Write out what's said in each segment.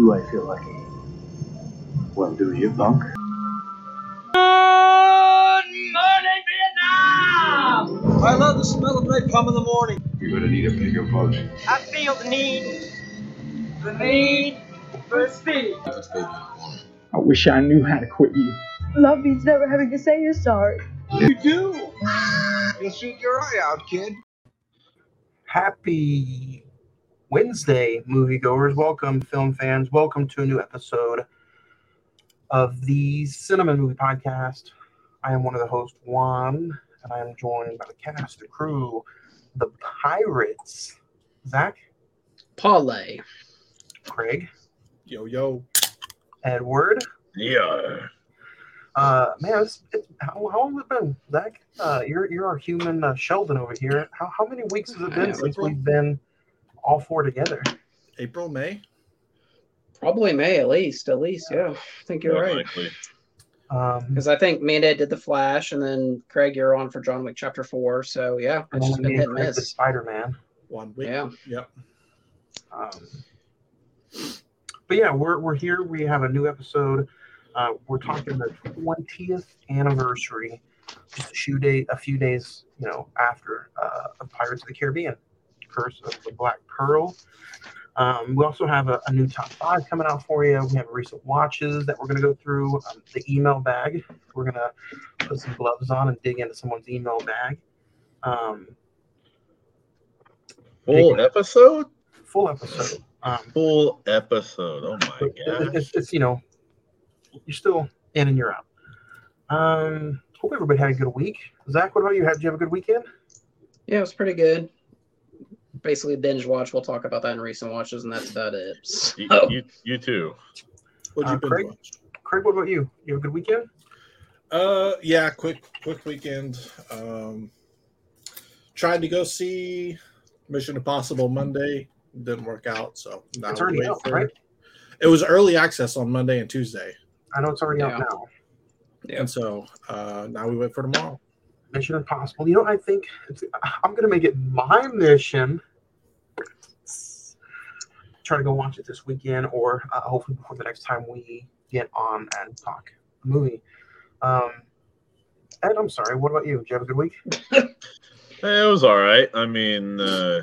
Do I feel lucky? Well, do you, punk? Good morning, Vietnam! I love the smell of napalm in the morning. You're gonna need a bigger boat. I feel the need, the need for speed. I wish I knew how to quit you. Love means never having to say you're sorry. You do. You'll shoot your eye out, kid. Happy Wednesday, moviegoers. Welcome, film fans. Welcome to a new episode of the Cine-Men Movie Podcast. I am one of the hosts, Juan, and I am joined by the cast, the crew, the Pirates, Zach, Parlay. Craig, Yo, yo. Edward. Yeah. Uh, man, it's, it's, how, how long has it been, Zach? Uh, you're you're our human uh, Sheldon over here. How, how many weeks has it been since we've been all four together? April, May. Probably May at least. At least, yeah. I think you're More right. likely. Um, Because I think me and Ed did the Flash, and then Craig, you're on for John Wick Chapter Four. So yeah, it's just been me hit and and Craig the miss. Spider Man. One week. Yeah. Yep. Um, but yeah, we're we're here. We have a new episode. Uh, we're talking the twentieth anniversary, just a few day, a few days, you know, after uh, of Pirates of the Caribbean, Curse of the Black Pearl. Um, we also have a, a new top five coming out for you. We have recent watches that we're going to go through. Um, the email bag. We're going to put some gloves on and dig into someone's email bag. Um, Full episode? full episode. Um, Full episode. Oh my god. It's, it's you know, you're still in and you're out. Um, hope everybody had a good week. Zach, what about you? Had you have a good weekend? Yeah, it was pretty good. Basically, binge watch. We'll talk about that in recent watches, and that's about it. You, So, you, you too. What'd you Uh, been Craig? watch? Craig, what about you? You have a good weekend? Uh, yeah, quick, quick weekend. Um, tried to go see Mission Impossible Monday. Didn't work out, so now It's we already wait out, for- right? It was early access on Monday and Tuesday, I know it's already Yeah. out now. Yeah. and so uh, now we wait for tomorrow. Mission Impossible. You know, I think it's, I'm gonna make it my mission. Try to go watch it this weekend, or uh, hopefully before the next time we get on and talk a movie. Um, Ed, I'm sorry. What about you? Did you have a good week? Eh, It was all right. I mean, uh,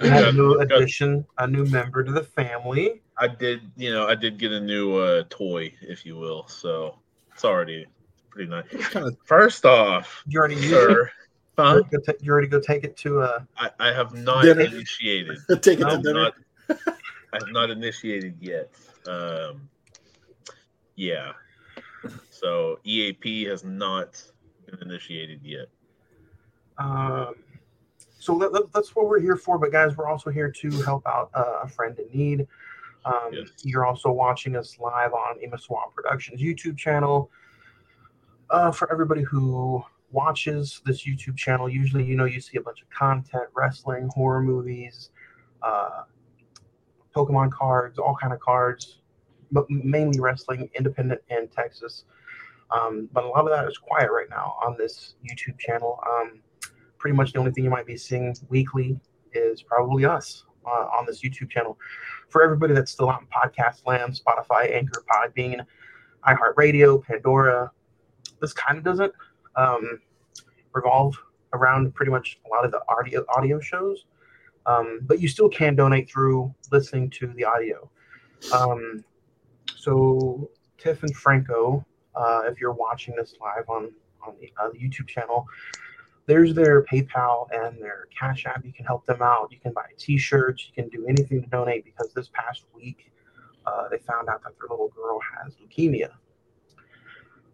We had a got- new got- addition, a new member to the family. I did, you know, I did get a new uh, toy, if you will. So it's already pretty nice. First off, You already used it. sir, huh? You, ta- you already go take it to uh I, I have not Dinner. initiated. take it No, to dinner. not, I have not initiated yet. Um, yeah. So EAP has not been initiated yet. Um, so that, that- that's what we're here for. But guys, we're also here to help out uh, a friend in need. Um, Yes. You're also watching us live on Imaswan Productions YouTube channel. Uh, for everybody who watches this YouTube channel, usually you know you see a bunch of content, wrestling, horror movies, uh, Pokemon cards, all kind of cards, but mainly wrestling, independent in Texas. Um, but a lot of that is quiet right now on this YouTube channel. Um, pretty much the only thing you might be seeing weekly is probably us uh, on this YouTube channel. For everybody that's still out in podcast land, Spotify, Anchor, Podbean, iHeartRadio, Pandora, this kind of doesn't um, revolve around pretty much a lot of the audio audio shows. Um, but you still can donate through listening to the audio. Um, so Tiff and Franco, uh, if you're watching this live on on the, uh, the YouTube channel, there's their PayPal and their Cash App. You can help them out. You can buy T-shirts. You can do anything to donate because this past week uh, they found out that their little girl has leukemia,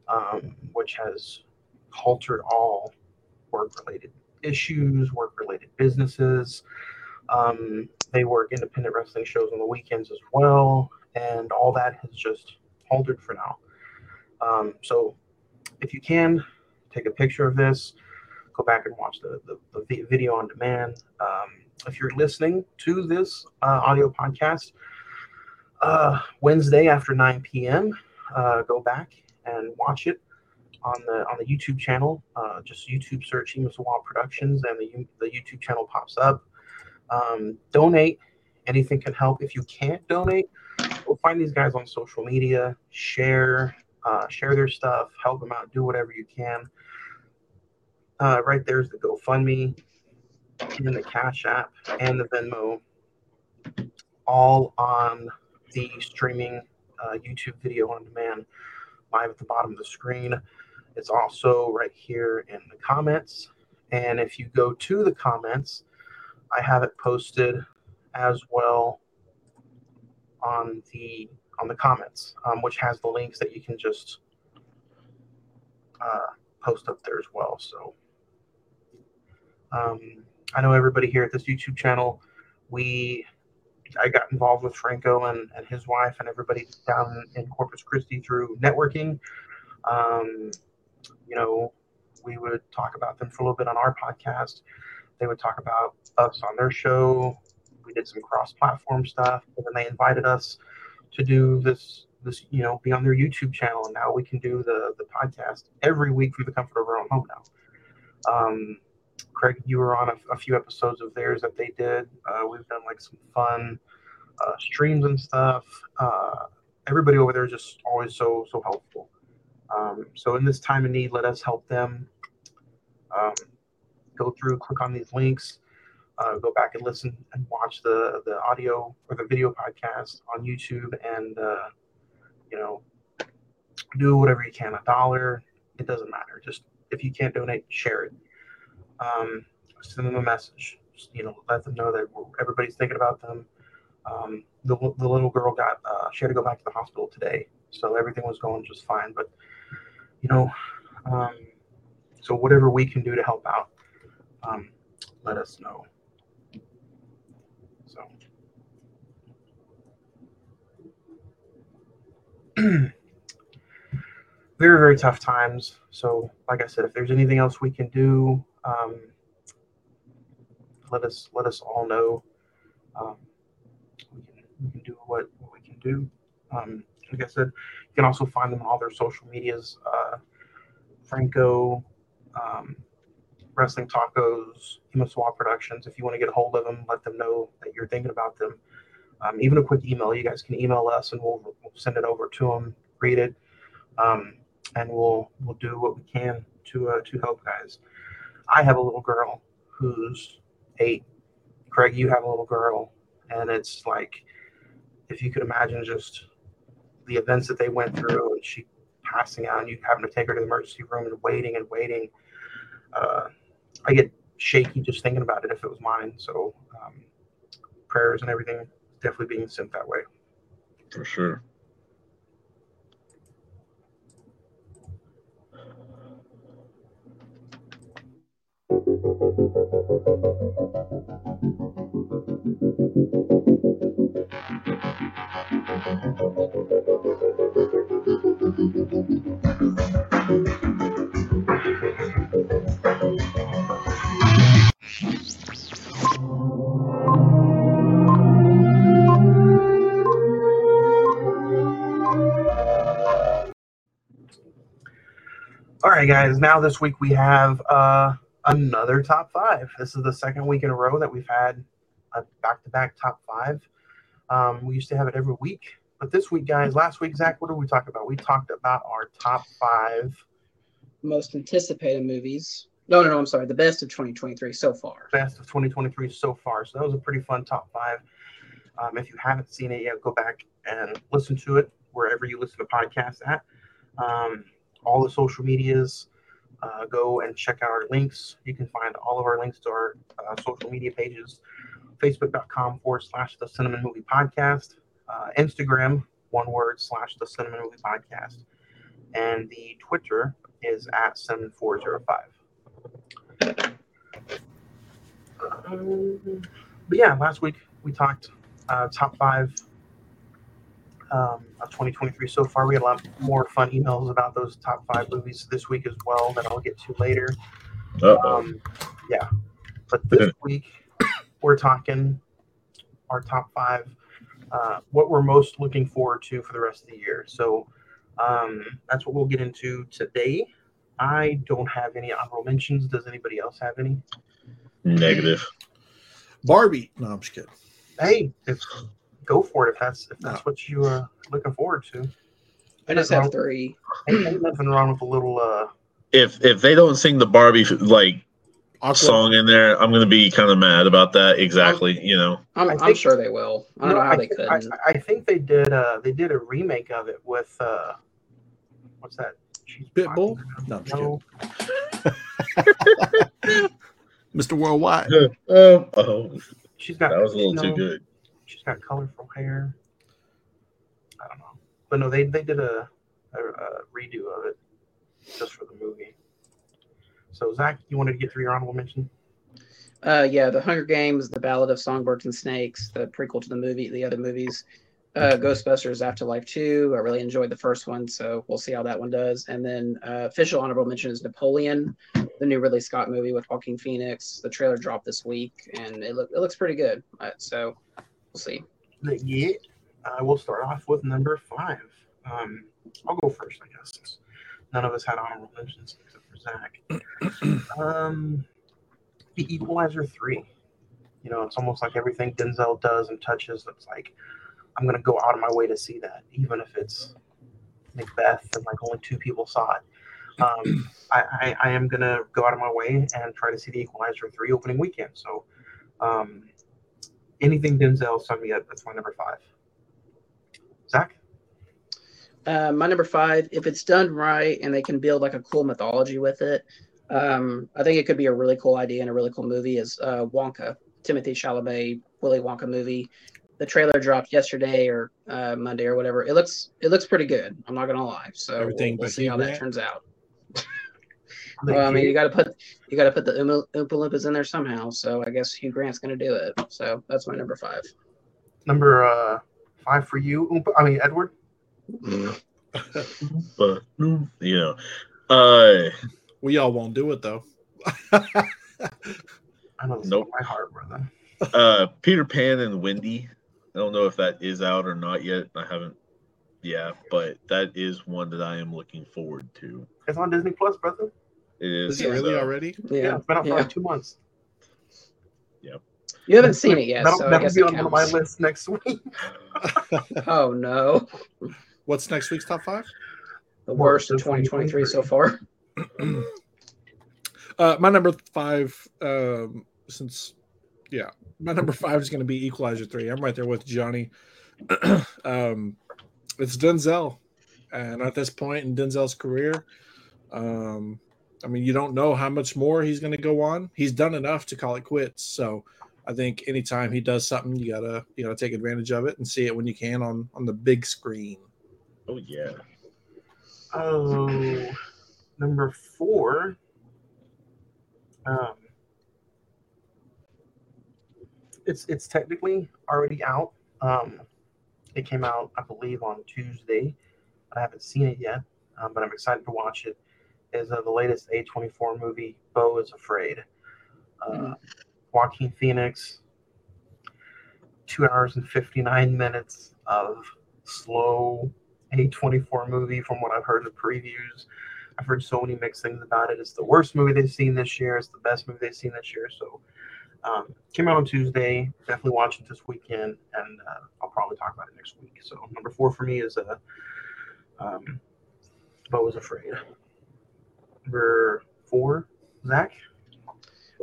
um, which has haltered all work-related issues, work-related businesses. Um, they work independent wrestling shows on the weekends as well, and all that has just halted for now. Um, so, if you can, take a picture of this, go back and watch the, the, the video on demand. Um, if you're listening to this uh, audio podcast uh, Wednesday after 9 p.m., uh, go back and watch it on the on the YouTube channel. Uh, just YouTube search Emus Wall Productions, and the, the YouTube channel pops up. Um, donate. Anything can help. If you can't donate, go find these guys on social media. Share, uh, share their stuff. Help them out. Do whatever you can. Uh, right there's the GoFundMe, and the Cash App, and the Venmo, all on the streaming uh, YouTube video on demand live at the bottom of the screen. It's also right here in the comments. And if you go to the comments, I have it posted as well on the on the comments, um, which has the links that you can just uh, post up there as well. So um, I know everybody here at this YouTube channel, we I got involved with Franco and, and his wife and everybody down in Corpus Christi through networking. Um, you know, we would talk about them for a little bit on our podcast. They would talk about us on their show. We did some cross-platform stuff, and then they invited us to do this. This, you know, be on their YouTube channel, and now we can do the the podcast every week from the comfort of our own home now. Um, Craig, you were on a, a, few episodes of theirs that they did. Uh, we've done like some fun uh, streams and stuff. Uh, everybody over there is just always so so helpful. Um, so in this time of need, let us help them. Um, go through, click on these links, uh, go back and listen and watch the the audio or the video podcast on YouTube, and uh, you know, do whatever you can. A dollar, it doesn't matter. Just if you can't donate, share it. Um, send them a message. Just, you know, let them know that everybody's thinking about them. Um, the, the little girl got uh, she had to go back to the hospital today, so everything was going just fine. But you know, um, so whatever we can do to help out, um, let us know. So. very very tough times so like i said if there's anything else we can do um, let us let us all know um, we, can, we can do what, what we can do um, like i said you can also find them on all their social medias uh, franco um, wrestling tacos Imaswa productions if you want to get a hold of them let them know that you're thinking about them um, even a quick email you guys can email us and we'll, we'll send it over to them read it um, and we'll we'll do what we can to uh, to help guys. I have a little girl who's eight. Craig, you have a little girl, and it's like if you could imagine just the events that they went through, and she passing out, and you having to take her to the emergency room and waiting and waiting. Uh, I get shaky just thinking about it if it was mine. So um, prayers and everything definitely being sent that way. For sure. right, guys. Now this week we have uh, another top five. This is the second week in a row that we've had a back-to-back top five. Um, we used to have it every week, but this week, guys, last week, Zach, what did we talk about? We talked about our top five Most anticipated movies. No, no, no. I'm sorry. The best of 2023 so far. best of 2023 so far. So that was a pretty fun top five. Um, if you haven't seen it yet, go back and listen to it wherever you listen to podcasts at. Um, all the social medias, uh, go and check out our links. You can find all of our links to our uh, social media pages facebook.com forward slash the cinemen movie podcast, uh, Instagram, one word slash the cinemen movie podcast, and the Twitter is at cinemen405. Um, but yeah, last week we talked uh, top five um, of 2023 so far. We had a lot more fun emails about those top five movies this week as well that I'll get to later. Uh-oh. Um, yeah, but this week we're talking our top five, uh, what we're most looking forward to for the rest of the year. So um, that's what we'll get into today. I don't have any honorable mentions. Does anybody else have any? Negative. Barbie. No, I'm just kidding. Hey, if go for it if that's if that's what you are looking forward to. I just have three. Ain't, ain't nothing wrong with a little uh If if they don't sing the Barbie like Aqua- song in there, I'm gonna be kind of mad about that. Exactly. You know. I'm, I I'm think- sure they will. I don't no, know how I, they thi- couldn't. I, I think they did uh they did a remake of it with uh what's that? Pitbull? No, No, Mr. Worldwide. Oh, oh, she's got that was a little no, too good. She's got colorful hair. I don't know, but no, they they did a, a, a redo of it just for the movie. So Zach, you wanted to get through your honorable mention? Uh, yeah, The Hunger Games, The Ballad of Songbirds and Snakes, the prequel to the movie, the other movies. Uh, Ghostbusters Afterlife 2. I really enjoyed the first one, so we'll see how that one does. And then uh, official honorable mention is Napoleon, the new Ridley Scott movie with Joaquin Phoenix. The trailer dropped this week, and it, look, it looks pretty good. Uh, so we'll see. Yeah, I will start off with number five. Um, I'll go first, I guess. Since none of us had honorable mentions except for Zach. um, The Equalizer three. You know, it's almost like everything Denzel does and touches. It's like I'm gonna go out of my way to see that, even if it's Macbeth and like only two people saw it. Um, I, I, I am gonna go out of my way and try to see The Equalizer three opening weekend. So. Um, anything Denzel, sign me up. That's my number five. Zach? Uh, my number five, if it's done right and they can build like a cool mythology with it, um, I think it could be a really cool idea and a really cool movie. Is uh, Wonka, Timothy Chalamet, Willy Wonka movie. The trailer dropped yesterday or uh, Monday or whatever. It looks it looks pretty good. I'm not gonna lie. So Everything we'll, we'll but see how that Grant? turns out. Well, I mean, you got to put you got to put the Oompa Oompa Loompas in there somehow. So I guess Hugh Grant's gonna do it. So that's my number five. number uh, five for you. Oompa- I mean, Edward. But you know, uh, We all won't do it though. I don't know Nope. my heart, brother. uh, Peter Pan and Wendy. I don't know if that is out or not yet. I haven't. Yeah, but that is one that I am looking forward to. It's on Disney Plus, brother. It is. Is it really so- already? Yeah, Yeah, it's been out for yeah. like two months. Yep. You haven't seen it yet, That'll, so that'll guess be it on one of my counts. lists next week. Oh no, What's next week's top five? the Worst worst of of 2023 so far. Uh, my number five, um, since yeah, my number five is going to be Equalizer three. I'm right there with Johnny. um, it's Denzel, and at this point in Denzel's career, um, I mean, you don't know how much more he's going to go on. He's done enough to call it quits. So, I think anytime he does something, you gotta you gotta take advantage of it and see it when you can on on the big screen. Oh yeah. Oh, number four. Um, it's it's technically already out. Um, it came out, I believe, on Tuesday. I haven't seen it yet, um, but I'm excited to watch it. Is uh, the latest A24 movie, Beau is Afraid. Uh, Joaquin Phoenix. Two hours and 59 minutes of slow A24 movie from what I've heard of previews. I've heard so many mixed things about it. It's the worst movie they've seen this year. It's the best movie they've seen this year. So, um, came out on Tuesday. Definitely watch it this weekend, and uh, I'll probably talk about it next week. So, number four for me is uh, um, Beau was Afraid. Number four, Zach.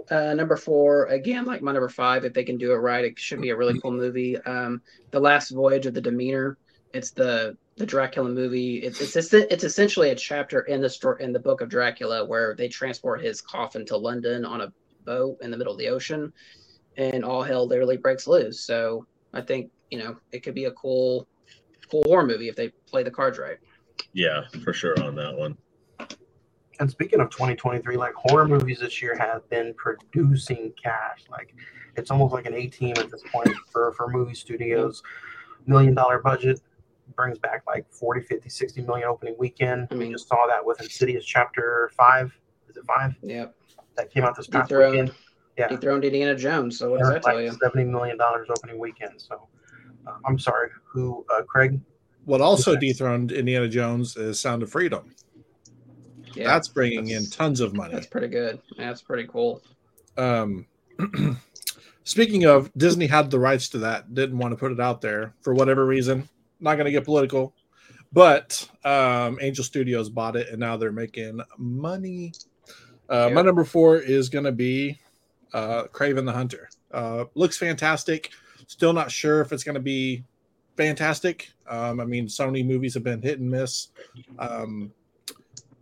Uh, number four, again, like my number five, if they can do it right, it should be a really cool movie. Um, the Last Voyage of the Demeter. It's the the Dracula movie. It's it's it's, it's essentially a chapter in the story in the book of Dracula where they transport his coffin to London on a boat in the middle of the ocean, and all hell literally breaks loose. So I think you know it could be a cool cool horror movie if they play the cards right. Yeah, for sure on that one. And speaking of 2023, like horror movies this year have been producing cash. Like it's almost like an A team at this point for, for movie studios. Million dollar budget brings back like 40, 50, 60 million opening weekend. I we mean- just saw that with Insidious Chapter 5. Is it 5? Yep. That came out this past Dethroned. weekend. Yeah. Dethroned Indiana Jones. So what does that like tell you? $70 million opening weekend. So uh, I'm sorry. Who, uh, Craig? What also dethroned Indiana Jones is Sound of Freedom. Yeah, That's bringing in tons of money. that's pretty good. That's pretty cool. Um, Speaking of, Disney had the rights to that, didn't want to put it out there for whatever reason. Not going to get political, but um, Angel Studios bought it and now they're making money. Uh, My number four is going to be uh, Kraven the Hunter. Uh, looks fantastic. Still not sure if it's going to be fantastic. Um, I mean, Sony movies have been hit and miss. Um,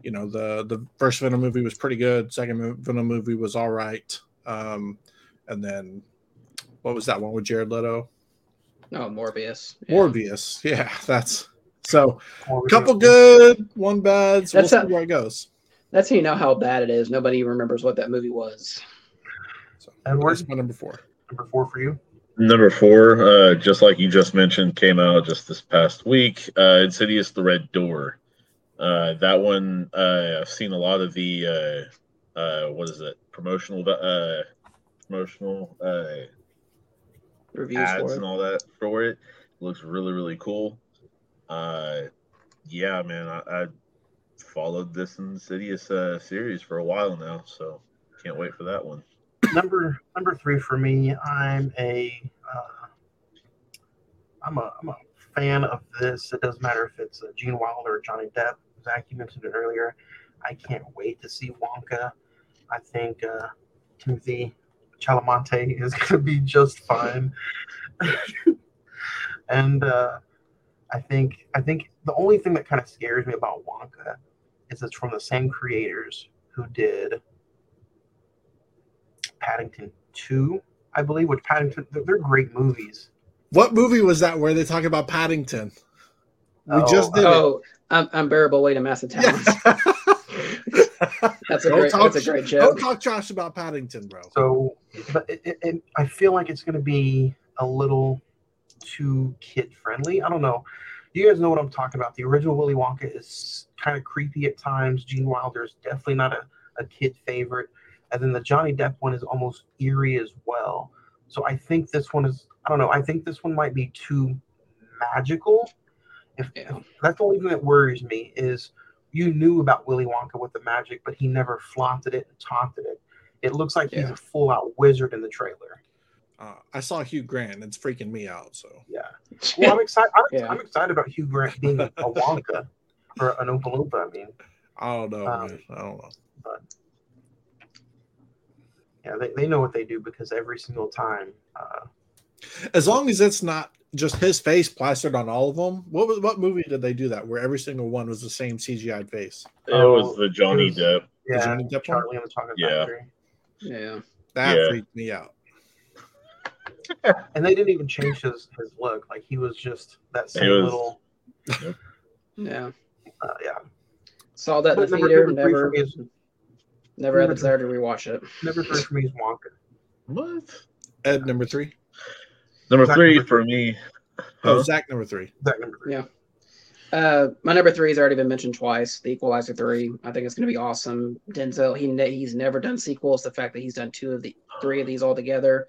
you know, the the first Venom movie was pretty good. Second mo- Venom movie was all right. Um, and then what was that one with Jared Leto? No, Morbius. Yeah. Morbius. Yeah, that's so. Or we Couple good, one bad. So we'll That's see a- where it goes. That's how you know how bad it is. Nobody remembers what that movie was. So Edward? that's my number four. Number four for you. Number four, uh, just like you just mentioned, came out just this past week. Uh, Insidious: The Red Door. Uh, that one, uh, I've seen a lot of the uh, uh, what is it? Promotional, uh, promotional uh, Reviews ads for and all that for it. Looks really, really cool. Uh, yeah, man, I, I followed this Insidious uh, series for a while now, so can't wait for that one. number number three for me. I'm a uh, I'm a I'm a fan of this. It doesn't matter if it's uh, Gene Wilder or Johnny Depp. Zach, you mentioned it earlier. I can't wait to see Wonka. I think uh, Timothy Chalamonte is going to be just fine. and uh, I think I think the only thing that kind of scares me about Wonka is it's from the same creators who did Paddington 2, I believe, which Paddington, they're, they're great movies. What movie was that where they talk about Paddington? We Oh, just did Oh, un- unbearable weight of massive it. talents. That's a Don't great. talk That's a great joke. Don't talk trash about Paddington, bro. So, but it, it, it, I feel like it's going to be a little too kid friendly. I don't know. You guys know what I'm talking about. The original Willy Wonka is kind of creepy at times. Gene Wilder is definitely not a, a kid favorite. And then the Johnny Depp one is almost eerie as well. So I think this one is, I don't know, I think this one might be too magical. If, Yeah. that's the only thing that worries me is you knew about Willy Wonka with the magic, but he never flaunted it and taunted it. It looks like he's a full out wizard in the trailer. Uh, I saw Hugh Grant. It's freaking me out. So Yeah. Well, I'm excited. I'm, Yeah. I'm excited about Hugh Grant being a, a Wonka or an Oompa Loompa. I mean, I don't know, Um, man. I don't know. but yeah, they, they know what they do because every single time. Uh, As long as it's not just his face plastered on all of them. What was what movie did they do that where every single one was the same CGI face? It Oh, was the Johnny was- Depp. yeah, Johnny Depp one? Charlie and the Chocolate Yeah. Factory. Yeah. That Yeah. freaked me out. And they didn't even change his, his look. Like he was just that same was- little. Yeah. Uh, yeah. Saw that in the theater. number three Never. me is- Never had the desire to rewatch it. Number three for me is Wonka. What? Ed number three. Number Zach, three number for me. Oh, Huh? Zach number three. That number three. Yeah. Uh, my number three has already been mentioned twice. The Equalizer three. I think it's going to be awesome. Denzel. He ne- he's never done sequels. The fact that he's done two of the three of these all together,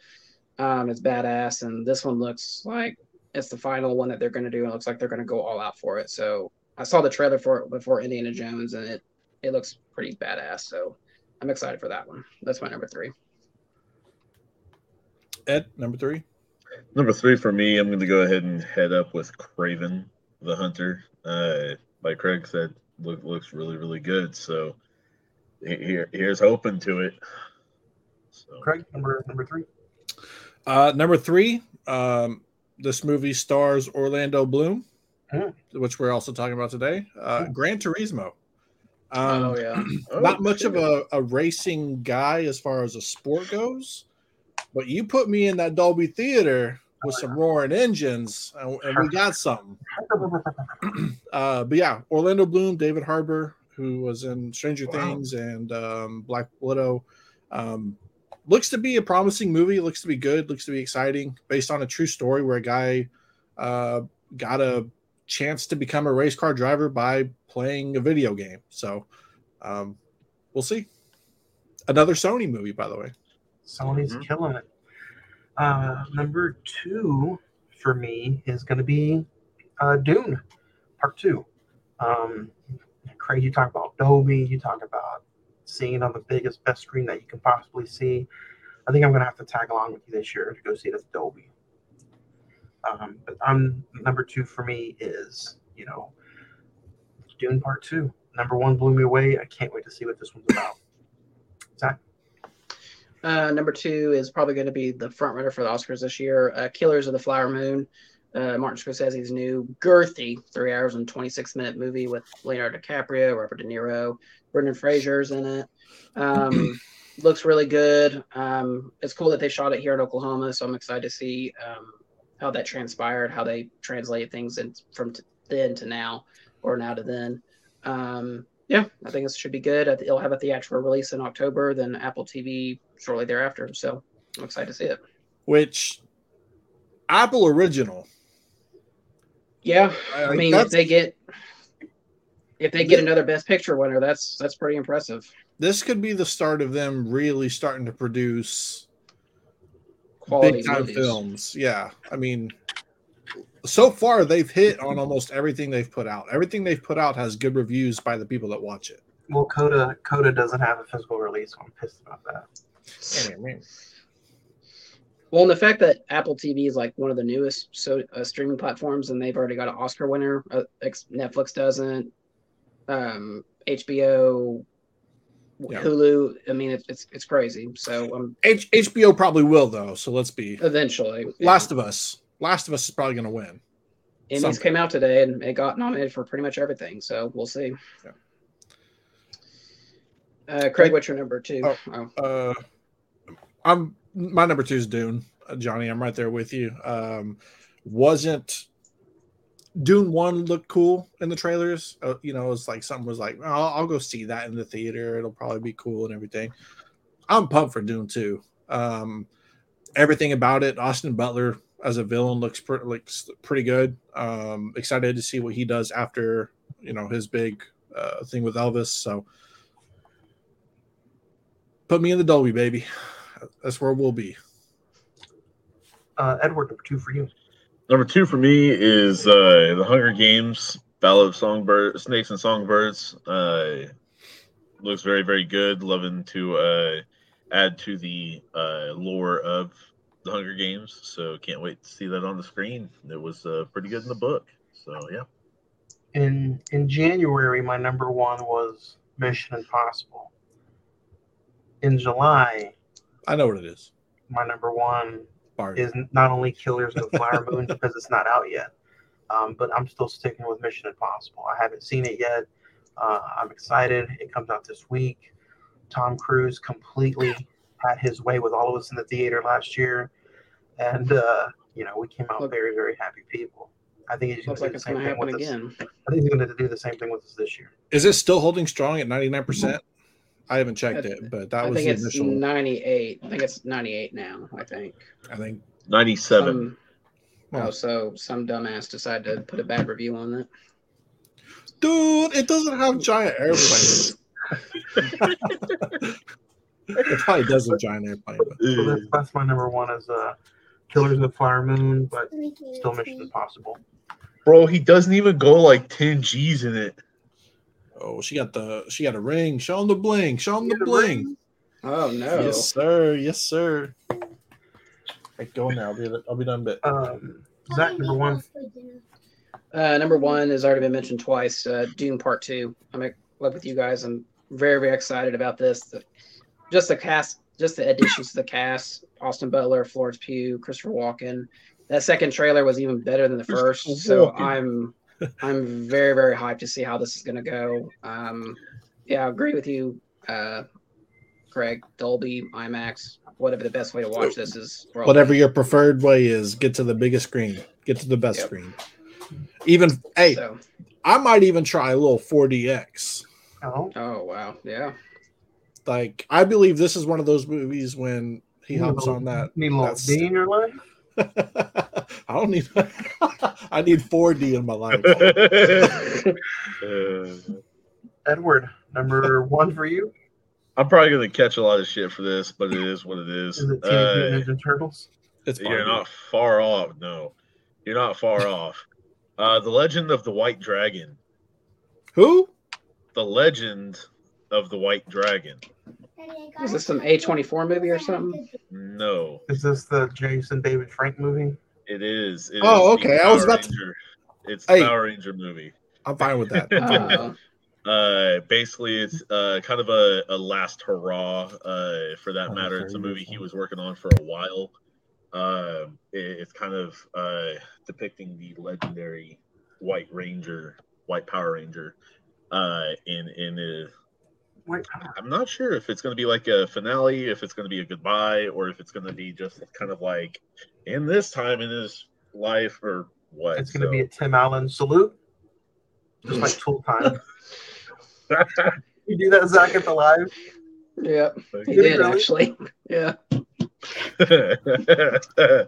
um, is badass. And this one looks like it's the final one that they're going to do. It looks like they're going to go all out for it. So I saw the trailer for it before Indiana Jones, and it it looks pretty badass. So I'm excited for that one. That's my number three. Ed number three. Number three for me, I'm going to go ahead and head up with Kraven the Hunter. Uh, like Craig said, look, looks really, really good. So here, here's hoping to it. So, Craig, number number three. Uh, number three. Um, this movie stars Orlando Bloom, Hmm. which we're also talking about today. Uh, Gran Turismo. Um, oh yeah. Oh, not much of a, a racing guy as far as a sport goes, but you put me in that Dolby theater with some roaring engines, and, and we got something. Uh, but yeah, Orlando Bloom, David Harbour, who was in Stranger Wow. Things and um, Black Widow, um, looks to be a promising movie. Looks to be good. Looks to be exciting, based on a true story where a guy uh, got a chance to become a race car driver by playing a video game. So um, we'll see. Another Sony movie, by the way. Sony's Mhm. killing it. Uh, number two for me is going to be uh, Dune, Part Two. Um, Craig, you talk about Dolby, you talk about seeing on the biggest, best screen that you can possibly see. I think I'm gonna have to tag along with you this year to go see it at Dolby. Um, but I'm number two for me is you know Dune Part Two. Number one blew me away. I can't wait to see what this one's about. Zach, Uh, number two is probably going to be the front runner for the Oscars this year. Uh, Killers of the Flower Moon, uh, Martin Scorsese's new girthy three hours and 26 minute movie with Leonardo DiCaprio, Robert De Niro, Brendan Fraser's in it. Um, looks really good. Um, it's cool that they shot it here in Oklahoma, so I'm excited to see um, how that transpired, how they translated things in, from t- then to now, or now to then. Um, yeah, I think this should be good. It'll have a theatrical release in October, then Apple TV shortly thereafter. So I'm excited to see it. Which Apple original. Yeah, I Like, mean, if they get if they get another Best Picture winner, that's that's pretty impressive. This could be the start of them really starting to produce Quality big time movies. films. Yeah, I mean, so far they've hit on almost everything they've put out. Everything they've put out has good reviews by the people that watch it. well, Coda Coda doesn't have a physical release, so I'm pissed about that. Well, and the fact that Apple TV is like one of the newest so uh, streaming platforms, and they've already got an Oscar winner. Uh, ex- Netflix doesn't. Um, HBO, Yeah. Hulu. I mean, it's it's, it's crazy. So um, H- HBO probably will though. So let's be eventually, yeah. Last of Us. Last of Us is probably going to win. Emmys something. came out today, and it got nominated for pretty much everything. So we'll see. Yeah. Uh, Craig, what's your number two? Oh. Oh. Uh, I'm my number two is Dune. Uh, Johnny, I'm right there with you. Um, wasn't Dune one looked cool in the trailers? Uh, you know, it's like something was like, oh, I'll go see that in the theater. It'll probably be cool and everything. I'm pumped for Dune two. Um, everything about it. Austin Butler as a villain looks pretty looks pretty good. Um, excited to see what he does after you know his big uh, thing with Elvis. So put me in the Dolby, baby. That's where we'll be. Uh, Edward, number two for you. Number two for me is uh, the Hunger Games Ballad of Songbirds, Snakes and Songbirds. Uh, looks very, very good. Loving to uh, add to the uh, lore of the Hunger Games. So can't wait to see that on the screen. It was uh, pretty good in the book. So yeah. In in January, my number one was Mission Impossible. In July, I know what it is. my number one Bard. is not only Killers of the Flower Moon because it's not out yet, um, but I'm still sticking with Mission Impossible. I haven't seen it yet. Uh, I'm excited. It comes out this week. Tom Cruise completely had his way with all of us in the theater last year, and uh, you know we came out Look- very, very happy people. I think he's going Looks to like do the same thing happen with us. again. I think he's going to do the same thing with us this year. Is it still holding strong at 99%? I haven't checked I- it, but that I was think the it's initial. 98. I think it's 98 now. I think. I think. 97. Oh. oh, so some dumbass decided to put a bad review on that. Dude, it doesn't have giant airplanes. it probably does have giant airplane, but So that's, that's my number one is uh, Killers of the Flower Moon, but still Mission Impossible. Bro, he doesn't even go like 10 G's in it. oh, she got the she got a ring. Show him the bling. Show him the Get a bling. Oh no! Yes, sir. Yes, sir. Right, go now. I'll be I'll be done. Bit. Um, Zach, number one. Uh, number one has already been mentioned twice. Uh, Dune Part Two. I'm in love with you guys. I'm very very excited about this. The- just the cast, just the additions to the cast: Austin Butler, Florence Pugh, Christopher Walken. That second trailer was even better than the first. So I'm I'm very very hyped to see how this is going to go. Um, yeah, I agree with you, uh, Craig. Dolby, IMAX, whatever the best way to watch this is. we're Whatever your preferred way is, get to the biggest screen. Get to the best Yep. screen. Even hey, So, I might even try a little 4DX. Oh, oh wow, yeah. Like I believe this is one of those movies when he need hops little- on that. Need a little that's- D in your life? I don't need. I need 4D in my life. Uh, Edward, number one for you. I'm probably gonna catch a lot of shit for this, but it is what it is. Is it Teenage Uh, Mutant Ninja Turtles? It's you're Barbie. not far off. No, you're not far off. Uh, the Legend of the White Dragon. Who? The Legend of the White Dragon. Is this some A24 movie or something? No, Is this the Jason David Frank movie? it is. It Oh, is okay. I was Power about to- It's the Hey. Power Ranger movie. I'm fine with that. Uh, basically, it's uh, kind of a, a last hurrah. Uh, for that Oh, matter, it's a movie he was working on for a while. Um, it, it's kind of uh, depicting the legendary White Ranger, White Power Ranger. Uh, in in a, Wait, I'm not sure if it's going to be like a finale, if it's going to be a goodbye, or if it's going to be just kind of like in this time in his life or what. it's going to So- be a Tim Allen salute, just like Tool Time. you do that, Zach, at the live? yeah, he Did he did really? actually. Yeah.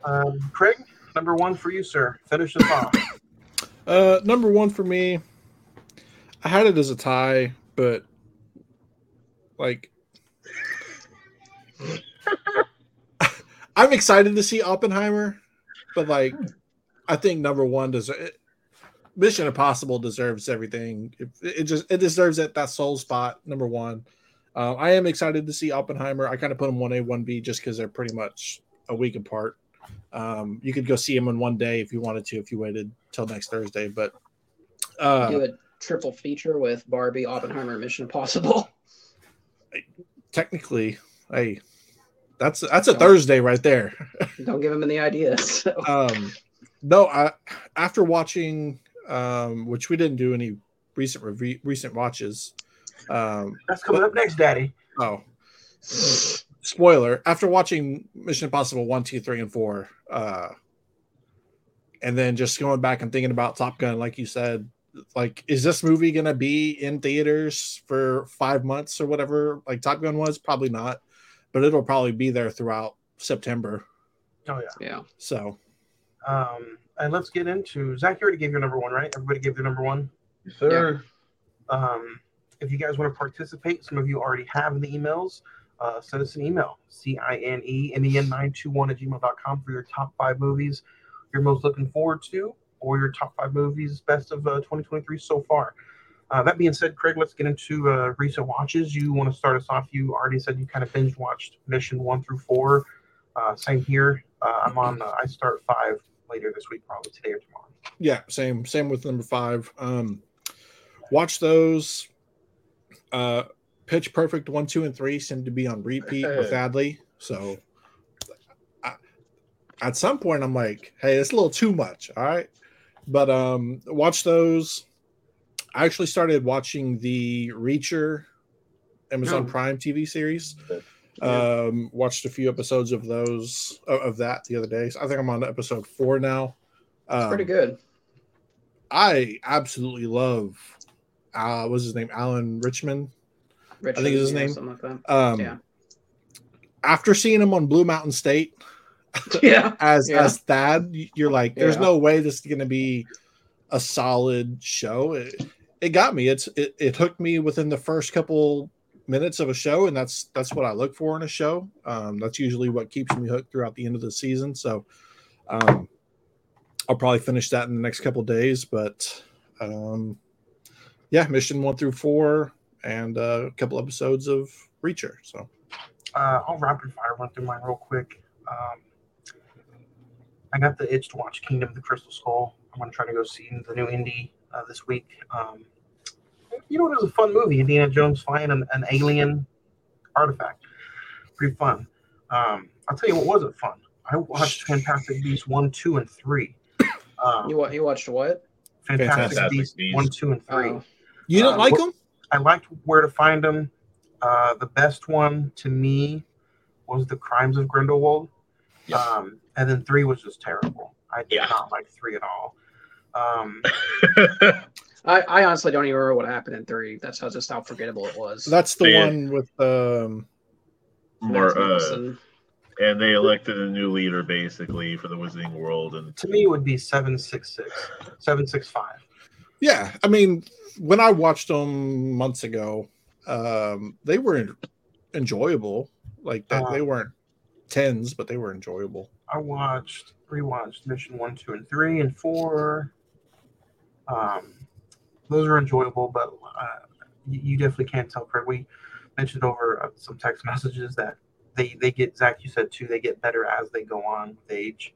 Um, Craig, number one for you, sir. Finish us off. Uh, number one for me, I had it as a tie, but like, I'm excited to see Oppenheimer, but like, I think number one does Mission Impossible deserves everything. It, it just it deserves that that soul spot. Number one, uh, I am excited to see Oppenheimer. I kind of put them one A, one B, just because they're pretty much a week apart. Um, you could go see them in one day if you wanted to, if you waited till next Thursday. But uh, Do a triple feature with Barbie, Oppenheimer, Mission Impossible. Technically, hey, that's that's a Thursday right there. Don't give him any ideas. So. um, no, I after watching, um, which we didn't do any recent review, recent watches. Um, That's coming up next, Daddy. oh, spoiler! After watching Mission Impossible one, two, three, and four, uh, and then just going back and thinking about Top Gun, like you said, like is this movie gonna be in theaters for five months or whatever? Like Top Gun was, probably not, but it'll probably be there throughout September. Oh yeah. yeah. So Um, and let's get into Zach. You already gave your number one, right? Everybody gave their number one. Sir. Um, if you guys want to participate, some of you already have the emails. Uh, send us an email, C-I-N-E-M-E-N921 at gmail.com for your top five movies you're most looking forward to or your top five movies best of uh, 2023 so far. Uh, that being said, Craig, let's get into uh, recent watches. You want to start us off? You already said you kind of binge watched Mission one through four. Uh, same here. Uh, I'm on. Uh, I start five later this week, probably today or tomorrow. yeah, same same with number five. Um, watch those. Uh, Pitch Perfect one, two, and three seem to be on repeat with Adley. So I, at some point, I'm like, hey, it's a little too much. All right, but um, watch those. I actually started watching the Reacher Amazon Oh. Prime TV series. Yeah. Um, watched a few episodes of those of, of that the other day. So I think I'm on episode four now. Um, pretty good. I absolutely love uh what's his name? Alan Richmond. Rich think it's his yeah, name. Something like Um Yeah. after seeing him on Blue Mountain State that. yeah. as Yeah. as Thad, you're like, there's Yeah. no way this is gonna be a solid show. It, it got me. It's it, it hooked me within the first couple minutes of a show, and that's that's what I look for in a show. Um, that's usually what keeps me hooked throughout the end of the season. So um I'll probably finish that in the next couple days, but um yeah, mission one through four and uh, a couple episodes of Reacher. So Uh, I'll rapid fire run through mine real quick. Um, I got the itch to watch Kingdom of the Crystal Skull. I'm going to try to go see the new indie uh, this week. Um, you know, it was a fun movie. Indiana Jones flying an, an alien artifact. Pretty fun. Um, I'll tell you what wasn't fun. I watched Fantastic Beasts 1, 2, and 3. Um, You you watched what? Fantastic, Fantastic Beasts, Beasts. 1, 2, and 3. Oh, you didn't Uh, like them? I liked where to find them. Uh, the best one to me was the Crimes of Grindelwald. Yeah. Um, and then three was just terrible. I did Yeah. not like three at all. Um, I, I honestly don't even remember what happened in three. That's how just how forgettable it was. That's the Yeah. one with um More, uh, and they elected a new leader basically for the Wizarding World, and to me, it would be 766, 765. yeah, I mean when I watched them months ago, um they were enjoyable. Like that Uh, they weren't tens, but they were enjoyable. I watched, rewatched Mission 1, 2, and 3, and 4. Um, those are enjoyable, but uh, you, you definitely can't tell, Craig. We, mentioned over uh, some text messages that they they get Zach. You said too. They get better as they go on with age.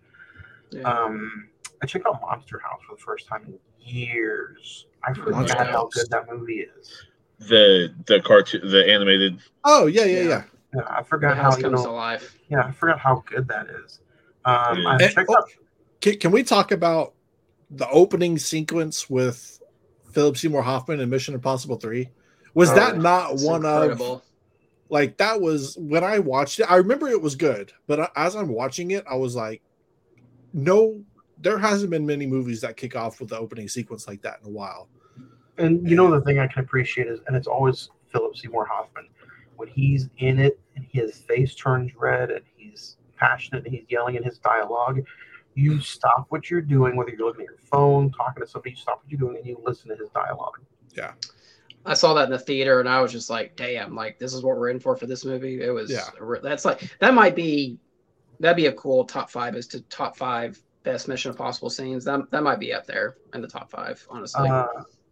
Yeah. Um, I checked out Monster House for the first time in years. I forgot Monster how House. good that movie is. The the cartoon, the animated. Oh yeah, yeah, Yeah. yeah. Yeah, I the forgot how house you comes know. to life. Yeah, I forgot how good that is. Um, Yeah. I And- checked oh. Can, can we talk about the opening sequence with Philip Seymour Hoffman in Mission Impossible Three? Was Oh, that not It's one of like that was when I watched it. I remember it was good, but as I'm watching it, I was like, no, there hasn't been many movies that kick off with the opening sequence like that in a while. And you know the thing I can appreciate is, and it's always Philip Seymour Hoffman when he's in it and his face turns red and he's passionate and he's yelling in his dialogue. You stop what you're doing, whether you're looking at your phone, talking to somebody. You stop what you're doing and you listen to his dialogue. Yeah. I saw that in the theater and I was just like, damn, like this is what we're in for for this movie. It was, Yeah. that's like, that might be, that'd be a cool top five is to top five best Mission Impossible scenes. That, that might be up there in the top five, honestly. Uh,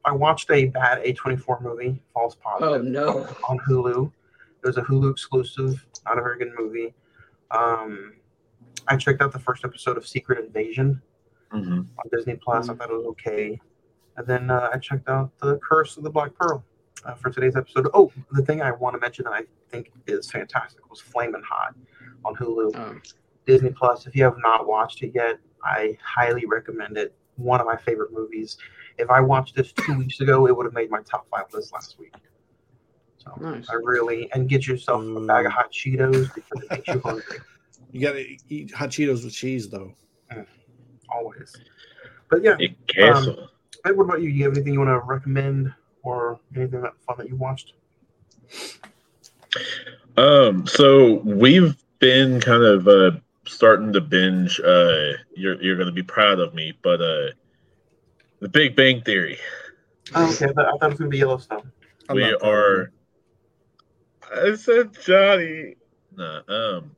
I watched a bad A24 movie, False Positive, Oh, no. on Hulu. It was a Hulu exclusive, not a very good movie. Um, I checked out the first episode of Secret Invasion. Mhm. on Disney Plus. I thought it was okay. And then uh, I checked out The Curse of the Black Pearl uh, for today's episode. Oh, the thing I want to mention that I think is fantastic was Flamin' Hot on Hulu. Um, Disney Plus. If you have not watched it yet, I highly recommend it. One of my favorite movies. If I watched this two weeks ago, it would have made my top five list last week. So Nice. I really and get yourself a bag of hot Cheetos because it makes you hungry You got to eat hot Cheetos with cheese though. always. But yeah, It queso. Hey, what about you? Do you have anything you want to recommend or anything that fun that you watched? Um, so we've been kind of uh starting to binge. Uh, you're you're gonna be proud of me, but uh, the Big Bang Theory. Oh, okay, I thought, it was gonna be Yellowstone. I'm we not proud of are. I said Johnny. Nah, um,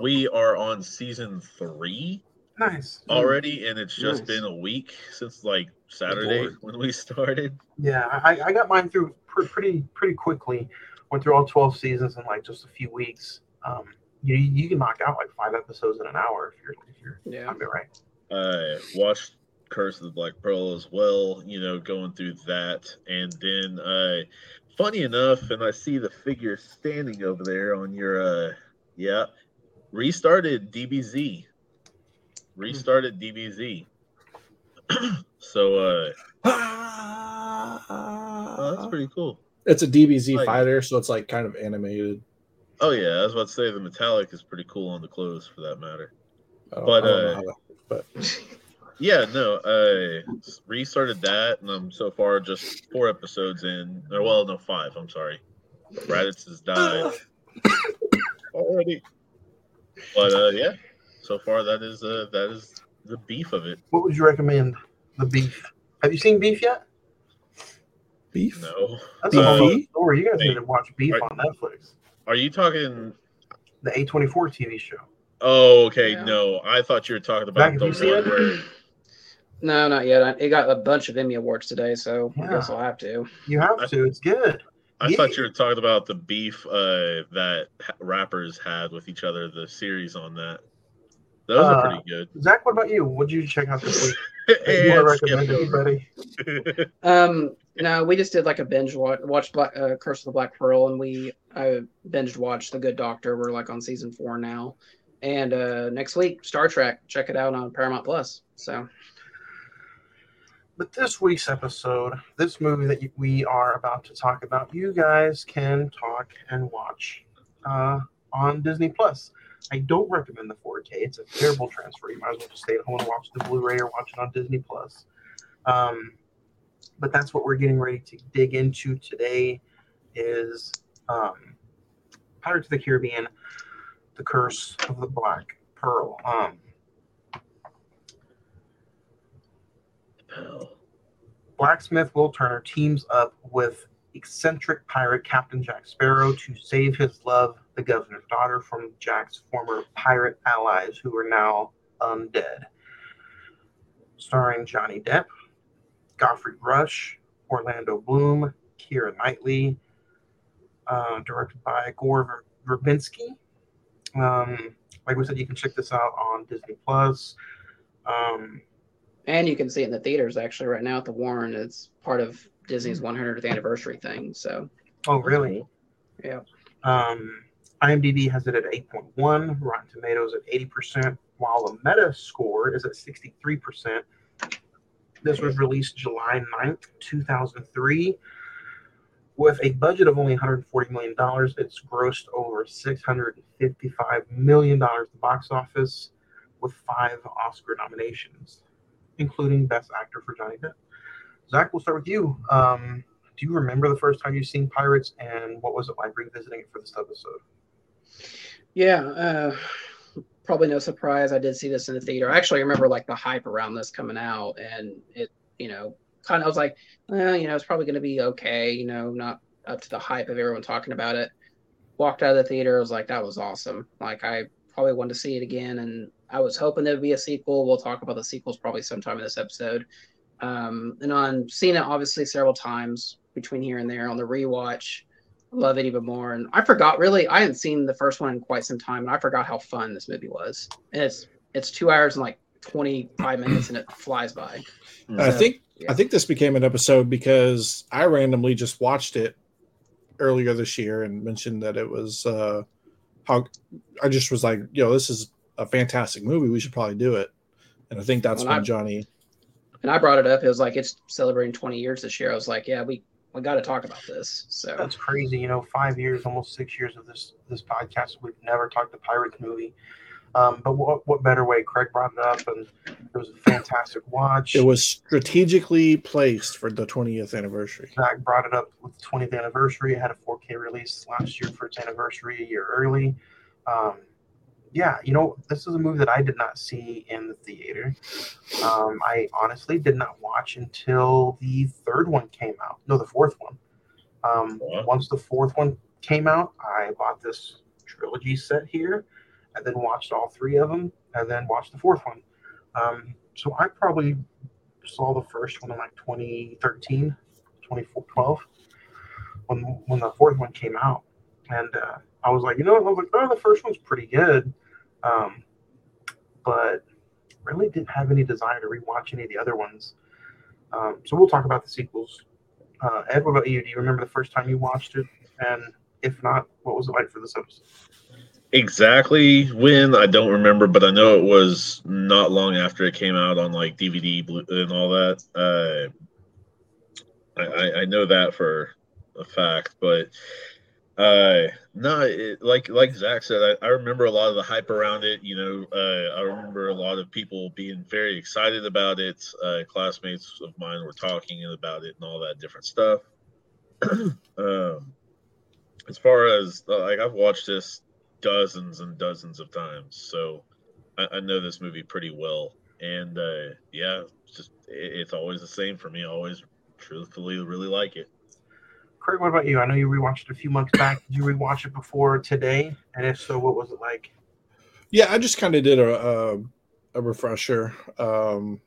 we are on season three Nice. already, and it's just Nice. been a week since like Saturday when we started. Yeah, I, I got mine through pr- pretty pretty quickly. Went through all twelve seasons in like just a few weeks. Um, you you can knock out like five episodes in an hour if you're if you're yeah. time it right. I watched Curse of the Black Pearl as well, you know, going through that. And then, uh, funny enough, and I see the figure standing over there on your, uh, yeah, restarted DBZ. Restarted DBZ. so, uh, oh, that's pretty cool. It's a DBZ Like- fighter, so it's like kind of animated. Oh, yeah, I was about to say the metallic is pretty cool on the clothes for that matter. But, I don't know uh, but Yeah, no, I restarted that, and I'm so far just four episodes in. Or, well, no, five. I'm sorry. Raditz has died already. But uh, yeah, so far that is uh, that is the beef of it. What would you recommend? The beef. Have you seen Beef yet? beef. No, That's a whole Uh, other story. You guys need to watch Beef are- on Netflix, are you talking? the A24 TV show. Oh, okay. Yeah. No, I thought you were talking about have the one where. No, not yet. It got a bunch of Emmy awards today, so I guess I'll have to. You have to. It's good. I Yeah. thought you were talking about the beef uh, that rappers had with each other. The series on that. Those are Uh, pretty good. Zach, what about you? What did you check out this week? that you And want to skip recommend over. anybody? Um, no, we just did like a binge watch, watched Black, uh, Curse of the Black Pearl, and we I binge watched The Good Doctor. We're like on season four now, and uh, next week Star Trek. Check it out on Paramount Plus. So But this week's episode, this movie that we are about to talk about, you guys can talk and watch uh, on Disney Plus. I don't recommend the 4K. It's a terrible transfer. You might as well just stay at home and watch the Blu-ray or watch it on Disney Plus. Um, but that's what we're getting ready to dig into today. Is um, Pirates of the Caribbean: The Curse of the Black Pearl. Um, Blacksmith Will Turner teams up with eccentric pirate Captain Jack Sparrow to save his love, the governor's daughter, from Jack's former pirate allies who are now undead. Starring Johnny Depp, Geoffrey Rush, Orlando Bloom, Keira Knightley, uh, directed by Gore Ver- Verbinski. Um, like we said, you can check this out on Disney Plus. Um, And you can see it in the theaters actually right now at the Warren. It's part of Disney's 100th anniversary thing. So oh, really? Yeah. Um, IMDb has it at 8.1, Rotten Tomatoes at 80%, while the Meta score is at 63%. This was released July 9th, 2003. With a budget of only $140 million, it's grossed over $655 million at the box office with five Oscar nominations, including Best Actor for Johnny Depp. Zach, we'll start with you. Um, do you remember the first time you've seen Pirates and what was it like revisiting it for this episode? yeah, uh, probably no surprise. I did see this in the theater. I actually remember like the hype around this coming out, and it, you know, kind of I was like, well, you know, it's probably going to be okay. You know, not up to the hype of everyone talking about it. Walked out of the theater. I was like, that was awesome. Like I probably wanted to see it again, and I was hoping there would be a sequel. We'll talk about the sequels probably sometime in this episode. Um, and on seeing it obviously several times between here and there on the rewatch, love it even more. And I forgot really, I hadn't seen the first one in quite some time, and I forgot how fun this movie was. And it's it's two hours and like twenty five minutes, and it flies by. I think yeah. I think this became an episode because I randomly just watched it earlier this year and mentioned that it was uh how I just was like, yo, this is a fantastic movie. We should probably do it. And I think that's When when I- Johnny And I brought it up. It was like it's celebrating twenty years this year. I was like, yeah, we we got to talk about this. So That's crazy. You know, five years, almost six years of this this podcast, we've never talked a Pirates movie. Um, but what, what better way? Craig brought it up, and it was a fantastic watch. it was strategically placed for the 20th anniversary. Zach brought it up with the 20th anniversary. It had a 4K release last year for its anniversary, a year early. Um, yeah, you know, this is a movie that I did not see in the theater. Um, I honestly did not watch until the third one came out. No, the fourth one. Um, Wow. Once the fourth one came out, I bought this trilogy set here and then watched all three of them and then watched the fourth one. Um, so I probably saw the first one in like 2013, 2012 when when the fourth one came out, and uh, I was like, you know, I was like, oh, the first one's pretty good, um, but really didn't have any desire to rewatch any of the other ones. Um, so we'll talk about the sequels. Uh, Ed, what about you? Do you remember the first time you watched it? And if not, what was it like for this episode? Exactly when I don't remember, but I know it was not long after it came out on like DVD and all that. Uh, I, I I know that for a fact, but uh, no, it, like like Zach said, I, I remember a lot of the hype around it. You know, uh, I remember a lot of people being very excited about it. Uh, classmates of mine were talking about it and all that different stuff. um, as far as uh, like I've watched this dozens and dozens of times, so I, I know this movie pretty well. And uh, yeah, just it, it's always the same for me. I always truthfully really like it. Craig, what about you? I know you rewatched it a few months back. Did you rewatch it before today? And if so, what was it like? Yeah, I just kind of did a, a a refresher. Um,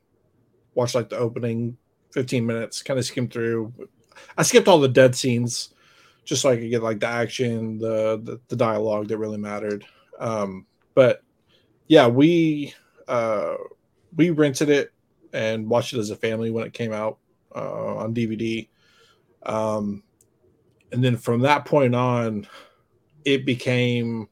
watched like the opening 15 minutes, kind of skimmed through. I skipped all the dead scenes just so I could get like the action, the the, the dialogue that really mattered. Um, but yeah, we uh, we rented it and watched it as a family when it came out uh, on DVD. Um, and then from that point on, it became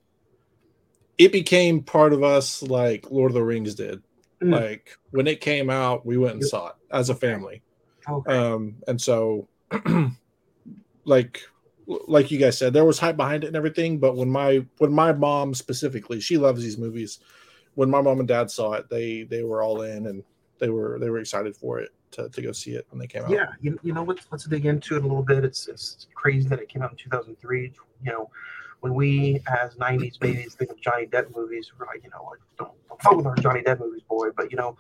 it became part of us like Lord of the Rings did. Mm. Like when it came out, we went and saw it as a family. Okay. Um, and so, like, like you guys said, there was hype behind it and everything. But when my when my mom specifically, she loves these movies. When my mom and dad saw it, they they were all in and they were they were excited for it to, to go see it when they came out. Yeah, you, you know, let's let's dig into it a little bit. It's it's crazy that it came out in 2003. You know, when we as 90s babies think of Johnny Depp movies, we're like, you know, like, don't, don't fuck with our Johnny Depp movies, boy. But you know,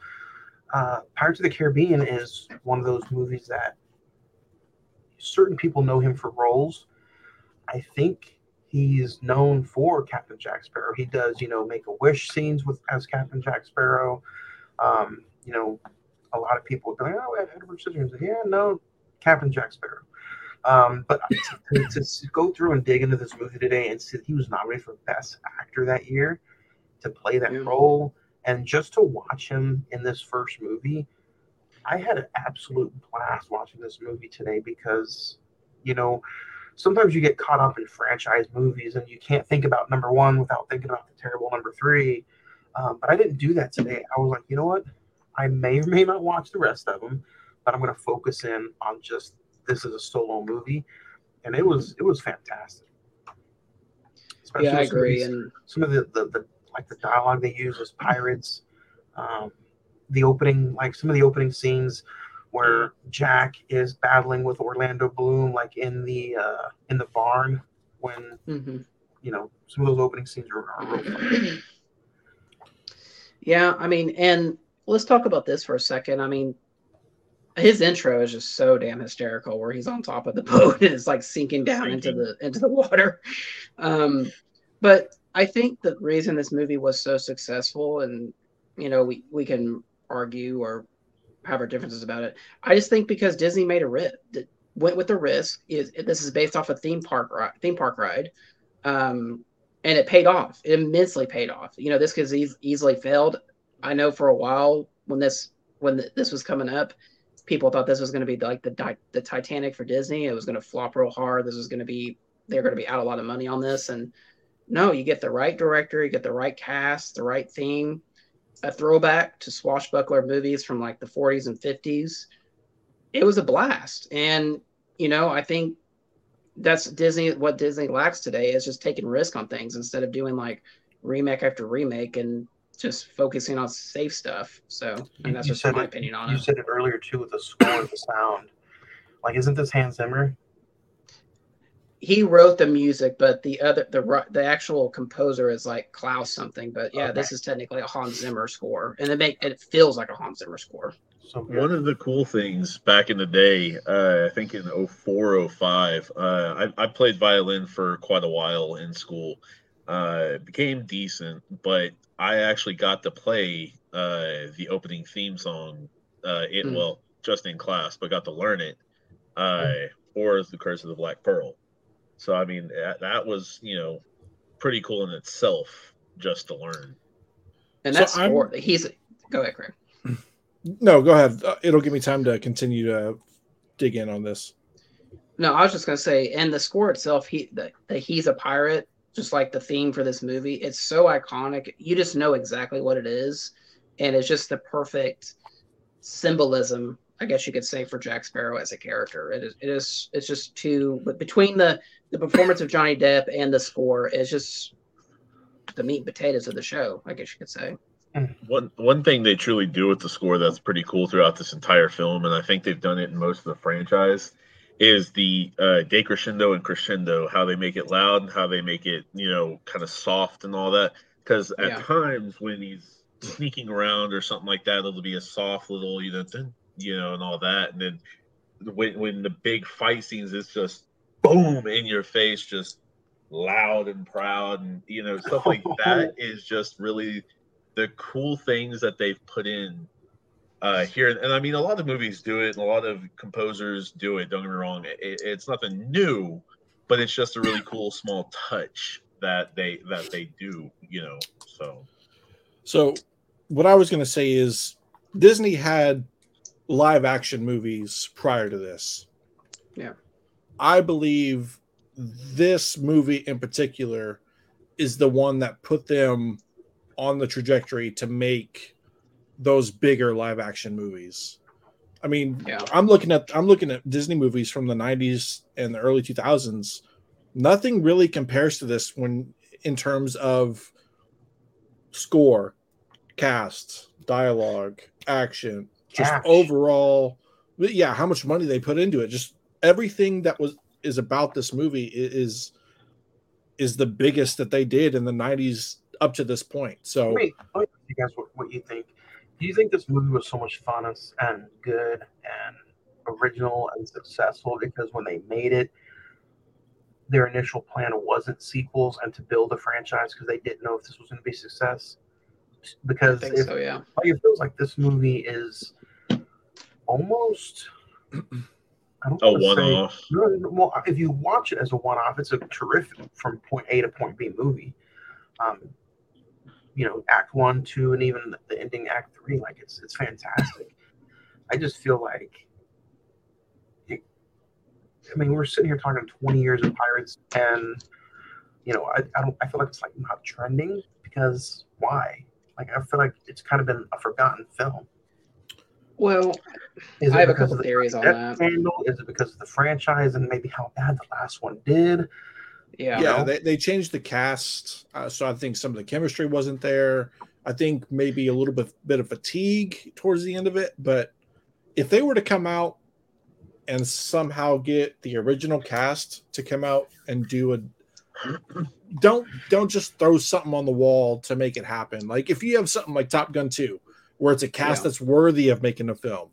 uh, Pirates of the Caribbean is one of those movies that certain people know him for roles. I think he's known for Captain Jack Sparrow. He does, you know, make a wish scenes with as Captain Jack Sparrow. Um, you know, a lot of people would be like, "Oh, Edward Scissorhands." Yeah, no, Captain Jack Sparrow. Um, but to, to, to go through and dig into this movie today and see that he was nominated for Best Actor that year to play that Yeah. role, and just to watch him in this first movie, I had an absolute blast watching this movie today because, you know, sometimes you get caught up in franchise movies and you can't think about number one without thinking about the terrible number three. Um, but I didn't do that today. I was like, you know what? I may or may not watch the rest of them, but I'm going to focus in on just this is a solo movie, and it was it was fantastic. Especially Yeah, I some agree. And some of the, the, the like the dialogue they use as pirates um, the opening like some of the opening scenes where jack is battling with orlando bloom like in the uh in the barn when Mhm. you know some of those opening scenes are, are real fun. yeah, I mean, and let's talk about this for a second. I mean, his intro is just so damn hysterical, where he's on top of the boat and it's like sinking down into the into the water. Um, but I think the reason this movie was so successful, and you know, we we can argue or have our differences about it. I just think because Disney made a risk, went with the risk. Is this is based off a theme park ri- theme park ride, um, and it paid off. It immensely paid off. You know, this could eas- easily failed. I know for a while when this when th- this was coming up, people thought this was going to be like the the Titanic for Disney. It was going to flop real hard. This was going to be they're going to be out a lot of money on this. And no, you get the right director, you get the right cast, the right theme, a throwback to swashbuckler movies from like the 40s and 50s. It was a blast. And you know, I think that's Disney. What Disney lacks today is just taking risk on things instead of doing like remake after remake and just focusing on safe stuff. So, and that's You just my it- opinion on you it. You said it earlier too with the score and the sound like isn't this hans zimmer He wrote the music, but the other the the actual composer is like Klaus something. But yeah, this is technically a Hans Zimmer score, and it make it feels like a Hans Zimmer score. so good. One of the cool things back in the day, uh, I think in 04, 05, uh, I, I played violin for quite a while in school. Uh, it became decent, but I actually got to play uh, the opening theme song. Uh, it Hmm. well, just in class, but got to learn it. Uh, or the Curse of the Black Pearl. So I mean, that, that was you know pretty cool in itself just to learn. And that's I'm- score. He's go ahead, Craig. No, go ahead. Uh, it'll give me time to continue to dig in on this. No, I was just gonna say, and the score itself, he that that he's a pirate, just like the theme for this movie. It's so iconic. You just know exactly what it is, and it's just the perfect symbolism, I guess you could say, for Jack Sparrow as a character. It is. It is. It's just too. But between the the performance of Johnny Depp and the score, it's just the meat and potatoes of the show. I guess you could say. Mm. One one thing they truly do with the score that's pretty cool throughout this entire film, and I think they've done it in most of the franchise, is the uh, decrescendo and crescendo. How they make it loud and how they make it, you know, kind of soft and all that. Because at Yeah. times when he's sneaking around or something like that, it'll be a soft little, you know, dun, you know, and all that. And then when when the big fight scenes, it's just boom in your face, just loud and proud, and you know, stuff like that is just really the cool things that they've put in uh, here. And I mean, a lot of movies do it, and a lot of composers do it. Don't get me wrong; it, it's nothing new, but it's just a really cool small touch that they that they do. You know, so So, what I was going to say is Disney had live action movies prior to this. Yeah. I believe this movie in particular is the one that put them on the trajectory to make those bigger live action movies. I mean, Yeah. I'm looking at I'm looking at Disney movies from the 90s and the early 2000s. Nothing really compares to this when in terms of score, cast, dialogue, action, just Cash. overall yeah, how much money they put into it. Just everything that was is about this movie is is the biggest that they did in the 90s up to this point. So Wait, let me you guys what, what you think. Do you think this movie was so much fun and, and good and original and successful because when they made it, their initial plan wasn't sequels and to build a franchise because they didn't know if this was going to be a success? I Because think if, so. Yeah. like, it feels like this movie is almost I don't A wanna say- one-off. No, no, well, if you watch it as a one-off, it's a terrific from point A to point B movie. Um, you know, Act One, Two, and even the ending Act Three, like it's it's fantastic. I just feel like, it, I mean, we're sitting here talking 20 years of pirates, and you know, I, I don't, I feel like it's like not trending because why? Like, I feel like it's kind of been a forgotten film. Well, Is I have a because couple of the theories on that. scandal? Is it because of the franchise and maybe how bad the last one did? Yeah. yeah, know? they, they changed the cast, uh, so I think some of the chemistry wasn't there. I think maybe a little bit bit of fatigue towards the end of it. But if they were to come out and somehow get the original cast to come out and do a don't don't just throw something on the wall to make it happen. Like if you have something like Top Gun 2, where it's a cast Yeah. that's worthy of making a film,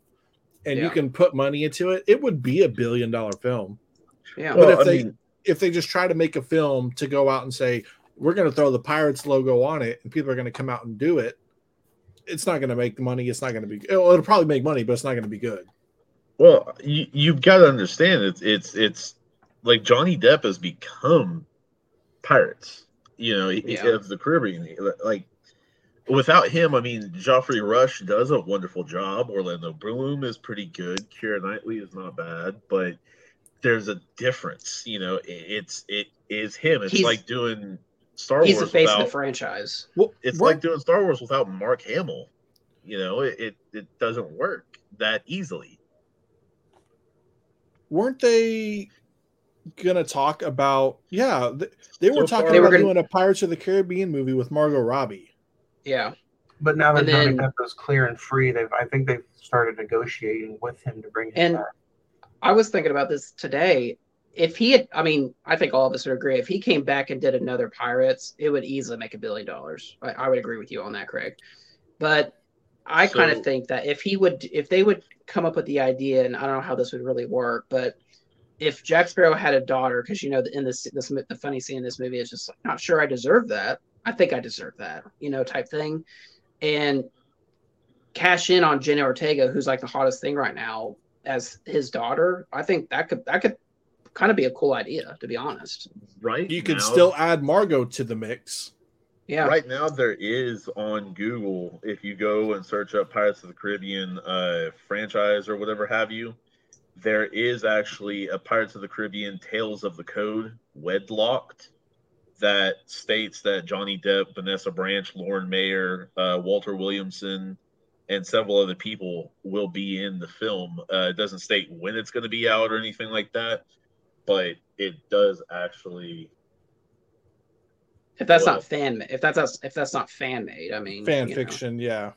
and you can put money into it, it would be a billion dollar film Yeah. But Well, if I they mean- if they just try to make a film to go out and say we're going to throw the Pirates logo on it and people are going to come out and do it, it's not going to make money. It's not going to be. It'll, it'll probably make money, but it's not going to be good. Well, you, you've got to understand it's it's it's like Johnny Depp has become pirates. You know, he- Yeah. of the Caribbean. Like without him, I mean, Geoffrey Rush does a wonderful job. Orlando Bloom is pretty good. Keira Knightley is not bad, but there's a difference. You know, it, it's it is him. It's He's- like doing Star Wars. He's the Wars face of the franchise. Well, it's weren't- like doing Star Wars without Mark Hamill. You know, it, it, it doesn't work that easily. weren't they going to talk about? Yeah, th- they were talking far- They were about gonna- doing a Pirates of the Caribbean movie with Margot Robbie. Yeah. But now that And Johnny Depp is clear and free, they've I think they've started negotiating with him to bring him And- back. I was thinking about this today. If he had, I mean, I think all of us would agree. If he came back and did another Pirates, it would easily make a billion dollars. I, I would agree with you on that, Craig. But I kind of think that if he would, if they would come up with the idea, and I don't know how this would really work, but if Jack Sparrow had a daughter, because you know, in this, this, the funny scene in this movie is just like, not sure I deserve that. I think I deserve that, you know, type thing, and cash in on Jenna Ortega, who's like the hottest thing right now, as his daughter. I think that could that could kind of be a cool idea, to be honest. Right. You could still add Margot to the mix. Yeah. Right now, there is on Google, if you go and search up Pirates of the Caribbean uh, franchise or whatever have you, there is actually a Pirates of the Caribbean Tales of the Code Wedlocked that states that Johnny Depp, Vanessa Branch, Lauren Mayer, uh, Walter Williamson, and several other people will be in the film. Uh, it doesn't state when it's going to be out or anything like that, but it does actually. If that's Well- not fan, if that's if that's not fan made, I mean, Fan you know, fiction, yeah.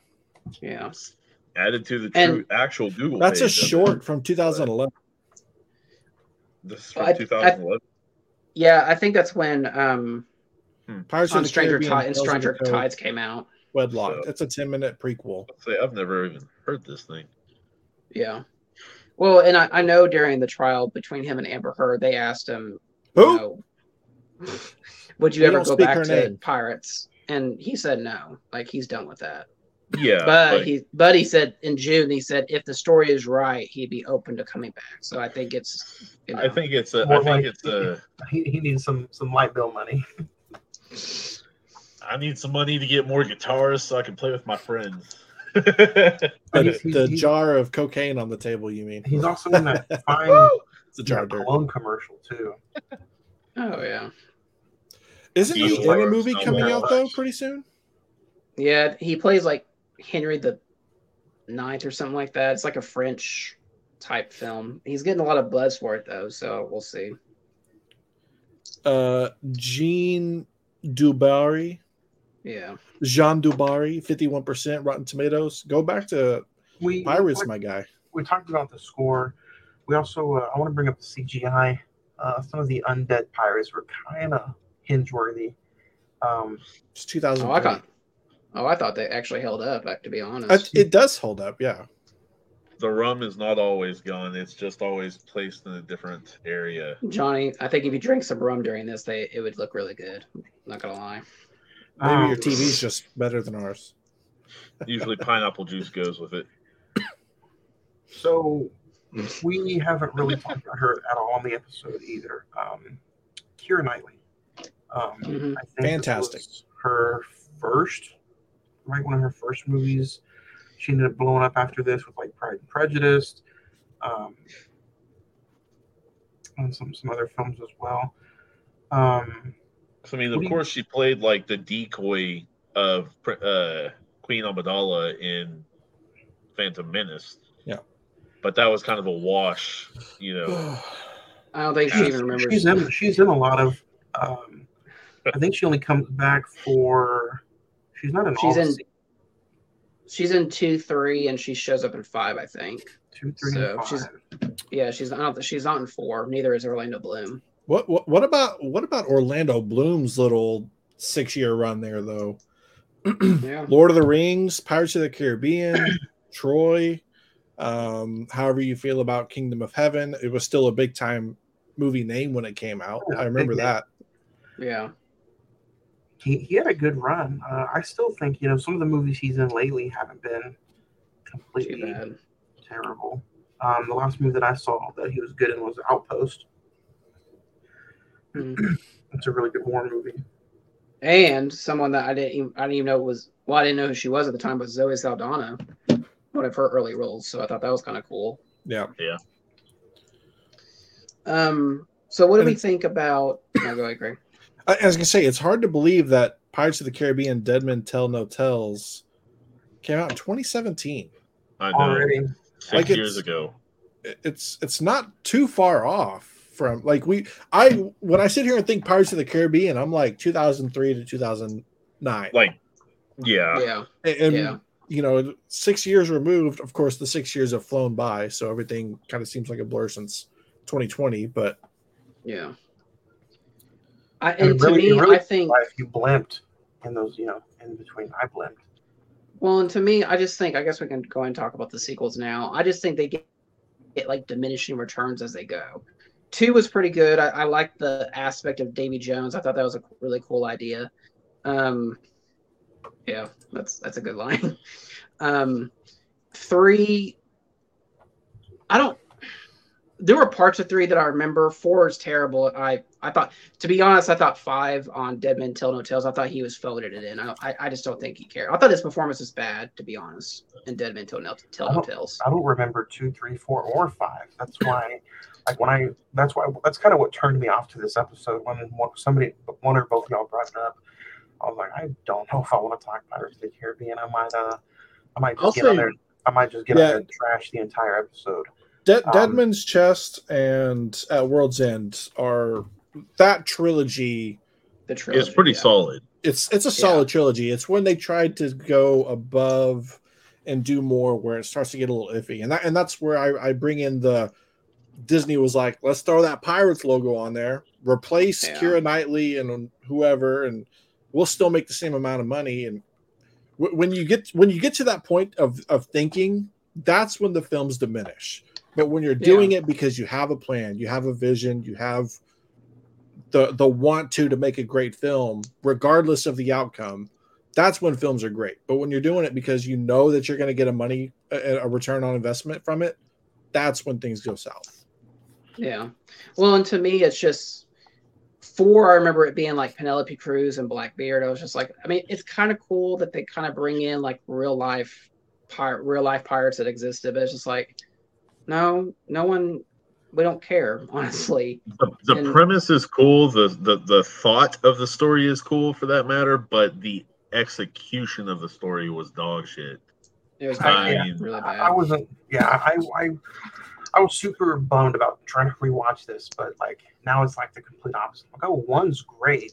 yeah. Added to the And- true actual Google. That's a page of it. short from 2011. This is from I- 2011. Yeah, I think that's when um Pirates of the Stranger Caribbean, Tide and Tales of the Stranger Tides came out. Wedlock. So- That's a 10 minute prequel. I'd say I've never even heard this thing. Yeah. Well, and I, I know during the trial between him and Amber Heard, they asked him, Who? you know, would you We ever go back to name. Pirates? And he said no, like he's done with that. Yeah, but like, he but he said in June he said if the story is right, he'd be open to coming back. So I think it's you know, I think it's a. I think like- it's a. He, he needs some some light bill money. I need some money to get more guitars so I can play with my friends. The, He's- he's- the he's- jar of cocaine on the table, you mean? He's also in that fine It's a you jar of cologne commercial too. oh yeah. Isn't he He's in a movie so coming much. out, though, pretty soon? Yeah, he plays like Henry the Ninth or something like that. It's like a French type film. He's getting a lot of buzz for it though, so we'll see. Uh, Jean Dubarry, Yeah. Jean Dubarry, 51% Rotten Tomatoes. Go back to We Pirates, we, my guy. we talked about the score. We also uh, I want to bring up the CGI. Uh, some of the undead pirates were kind of hinge worthy. Um, It's 2000. Oh, I got. Oh, I thought they actually held up. To be Uh, honest. It does hold up, yeah. the rum is not always gone. It's just always placed in a different area. Johnny, I think if you drink some rum during this, they it would look really good. I'm not gonna lie. Maybe um, your TV's just better than ours. Usually, pineapple juice goes with it. So we haven't really talked about her at all on the episode either. Um, Keira Knightley. Um, Mhm. I think Fantastic. was her first, right? One of her first movies. She ended up blowing up after this with like Pride and Prejudice, um, and some some other films as well. Um, I mean, What of do you- course, she played like the decoy of uh, Queen Amidala in Phantom Menace. Yeah. But that was kind of a wash, you know. I don't think she she's, even remembers. she's in she's in a lot of. Um, I think she only comes back for. She's not in She's all in- se- She's in two, three, and she shows up in five, I think. two, three, so and five. she's- Yeah, she's I don't she's not in four. Neither is Orlando Bloom. What, what what about what about Orlando Bloom's little six year run there though? Yeah. Lord of the Rings, Pirates of the Caribbean, Troy. Um, however you feel about Kingdom of Heaven, it was still a big time movie name when it came out. I remember that. Yeah. he, he had a good run. Uh, I still think you know some of the movies he's in lately haven't been completely bad. terrible. Um, the last movie that I saw that he was good in was Outpost. Hmm. It's a really good war movie. And someone that I didn't even, I didn't even know was well, I didn't know who she was at the time, but Zoe Saldana, one of her early roles. So I thought that was kind of cool. Yeah. Yeah. Um. So what do And we think about? No, go ahead, Greg. I, I was gonna say it's hard to believe that Pirates of the Caribbean Dead Men Tell No Tells came out in 2017. I know. Already, Six Like years it's- ago. It's it's not too far off from like we I when I sit here and think Pirates of the Caribbean, I'm like 2003 to 2009. Like, yeah. Yeah. and yeah. you know, six years removed. Of course, the six years have flown by, so everything kind of seems like a blur since 2020. But Yeah. I, And and to really- me, really I think if you blimped in those, you know, in between, I blimped. Well, and to me, I just think I guess we can go and talk about the sequels now. I just think they get, get like diminishing returns as they go. Two was pretty good. I, I like the aspect of Davy Jones. I thought that was a really cool idea. Um, yeah, that's that's a good line. Um, three, I don't. There were parts of three that I remember. Four is terrible. I I thought, to be honest, I thought five on Dead Men Tell No Tales. I thought he was phoning it in. I, I, I just don't think he cared. I thought his performance was bad, to be honest, in Dead Men Tell No, Tell no. Tales. I don't remember two, three, four, or five. That's why, like when I, that's why, that's kind of what turned me off to this episode. When one, somebody, one or both of y'all brought it up, I was like, I don't know if I want to talk Pirates of the Caribbean. I might, uh, I might I'll just get on there. I might just get Yeah. on there and trash the entire episode. De- Um, Dead Man's Chest and At World's End are that trilogy. The trilogy, It's pretty yeah. solid. It's it's a Yeah. solid trilogy. It's when they tried to go above and do more where it starts to get a little iffy, and that and that's where I, I bring in the Disney was like, let's throw that Pirates logo on there, replace Yeah. Keira Knightley and whoever, and we'll still make the same amount of money. And w- when you get when you get to that point of of thinking, that's when the films diminish. But when you're doing it because you have a plan, you have a vision, you have the the want to to make a great film, regardless of the outcome, that's when films are great. But when you're doing it because you know that you're going to get a money a, a return on investment from it, that's when things go south. Yeah. Well, and to me, it's just four. I remember it being like Penelope Cruz and Blackbeard. I was just like, I mean, it's kind of cool that they kind of bring in like real life pirate, real life pirates that existed, but it's just like, no, no one, we don't care, honestly. The, the And- premise is cool. The, the the thought of the story is cool for that matter, but the execution of the story was dog shit. It was I bad, mean- really bad. I wasn't. Yeah, I, I, I was super bummed about trying to rewatch this, but like now it's like the complete opposite. Like, oh, one's great.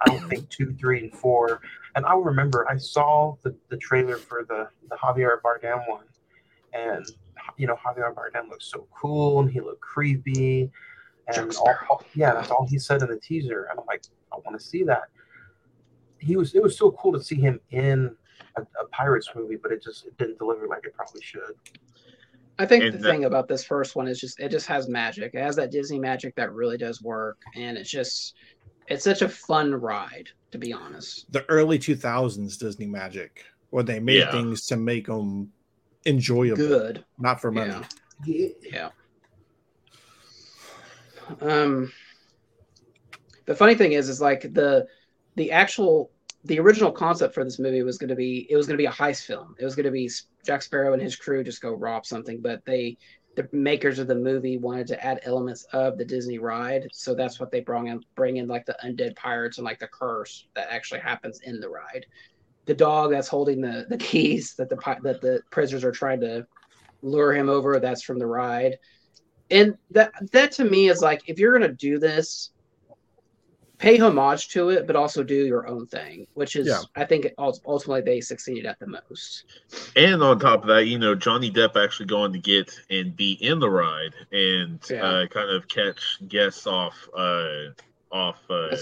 I don't think two, three, and four. And I remember I saw the, the trailer for the the Javier Bardem one, and you know Javier Bardem looks so cool and he looked creepy, and Jack all, Sparrow. all- yeah, that's all he said in the teaser. And I'm like, I want to see that. He was. It was so cool to see him in a, a pirates movie, but it just it didn't deliver like it probably should. I think And the that- thing about this first one is just it just has magic. It has that Disney magic that really does work, and it's just it's such a fun ride, to be honest. The early 2000s Disney magic, when they made Yeah. things to make them enjoyable, Good. not for money. Yeah. Yeah. Yeah. Um, the funny thing is, is like the the actual the original concept for this movie was going to be it was going to be a heist film. It was going to be Jack Sparrow and his crew just go rob something, but they the makers of the movie wanted to add elements of the Disney ride, so that's what they brought in bring in like the undead pirates and like the curse that actually happens in the ride. The dog that's holding the the keys that the that the prisoners are trying to lure him over that's from the ride. And that that to me is like if you're going to do this pay homage to it, but also do your own thing, which is, Yeah. I think, ultimately they succeeded at the most. And on top of that, you know, Johnny Depp actually going to get and be in the ride and Yeah. uh, kind of catch guests off, uh, off. Uh,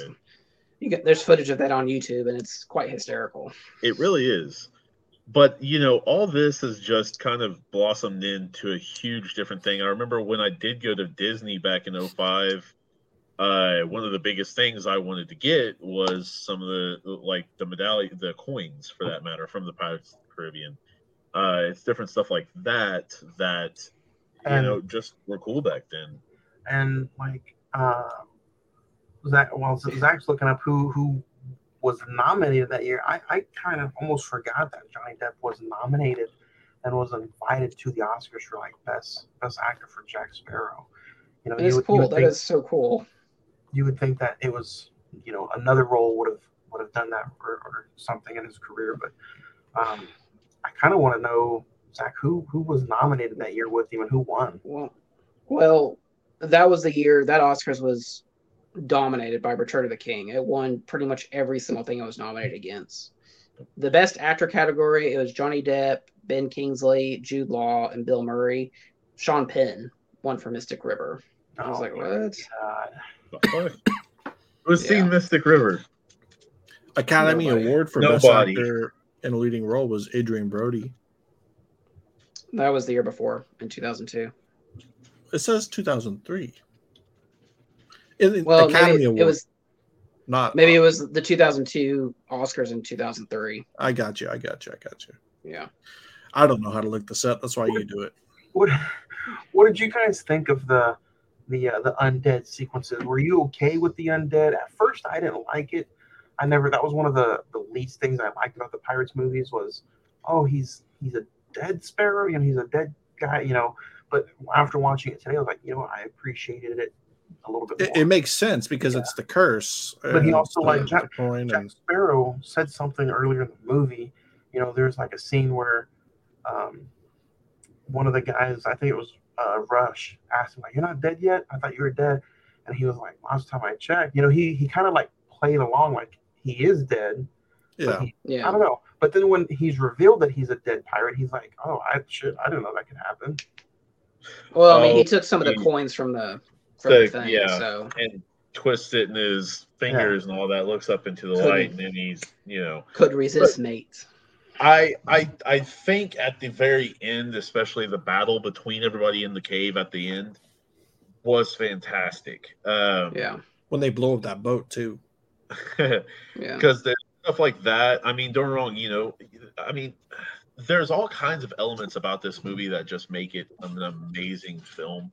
You get there's footage of that on YouTube, and it's quite hysterical. it really is. But you know, all this has just kind of blossomed into a huge different thing. I remember when I did go to Disney back in 05, uh, one of the biggest things I wanted to get was some of the like the medallion, the coins for that matter, from the Pirates of the Caribbean. Uh, it's different stuff like that that you And- know just were cool back then. and like uh, Zach, while Zach's looking up who who was nominated that year, I, I kind of almost forgot that Johnny Depp was nominated and was invited to the Oscars for like best best actor for Jack Sparrow. You know, And it's you, would- you cool. would That think, is so cool. You would think that it was you know another role would have would have done that or, or something in his career, but um, I kind of want to know Zach who who was nominated that year with him and who won. Well, well, that was the year that Oscars was dominated by Return of the King. It won pretty much every single thing it was nominated against. The best actor category, it was Johnny Depp, Ben Kingsley, Jude Law, and Bill Murray. Sean Penn won for Mystic River. I was Oh like, what? God. Who's Yeah. seen Mystic River? Academy Nobody. Award for Nobody. Best Actor in a Leading Role was Adrien Brody. That was the year before in 2002. It says 2003. In, in Well, Academy maybe Award, it was not maybe it was the 2002 Oscars in 2003. I got you. I got you. I got you. Yeah. I don't know how to look this up. That's why you do it. What what did you guys think of the the uh, the undead sequences? Were you okay with the undead? At first, I didn't like it. I never. That was one of the the least things I liked about the Pirates movies was, oh, he's he's a dead sparrow. You know, he's a dead guy. You know, but after watching it today, I was like, you know, what, I appreciated it a little bit It, more. it makes sense because it's the curse. But he also, the- like, Jack- Jack Sparrow said something earlier in the movie. You know, there's like a scene where um, one of the guys, I think it was uh, Rush, asked him like, "You're not dead yet? I thought you were dead." And he was like, "Last time I checked, you know, he he kind of like played along like he is dead. but yeah. he- I don't know. But then when he's revealed that he's a dead pirate, he's like, "Oh, I shit, I didn't know that could happen." Well, I mean, Oh, he took some of the he- coins from the from The- the thing. yeah. So And twists it in his fingers and all that, looks up into the Couldn't- light, and then he's, you know. could resist mate. I I I think at the very end, especially the battle between everybody in the cave at the end, was fantastic. Um, Yeah. When they blow up that boat too. Yeah. because there's stuff like that. I mean, don't get me wrong. You know, I mean, there's all kinds of elements about this movie that just make it an amazing film.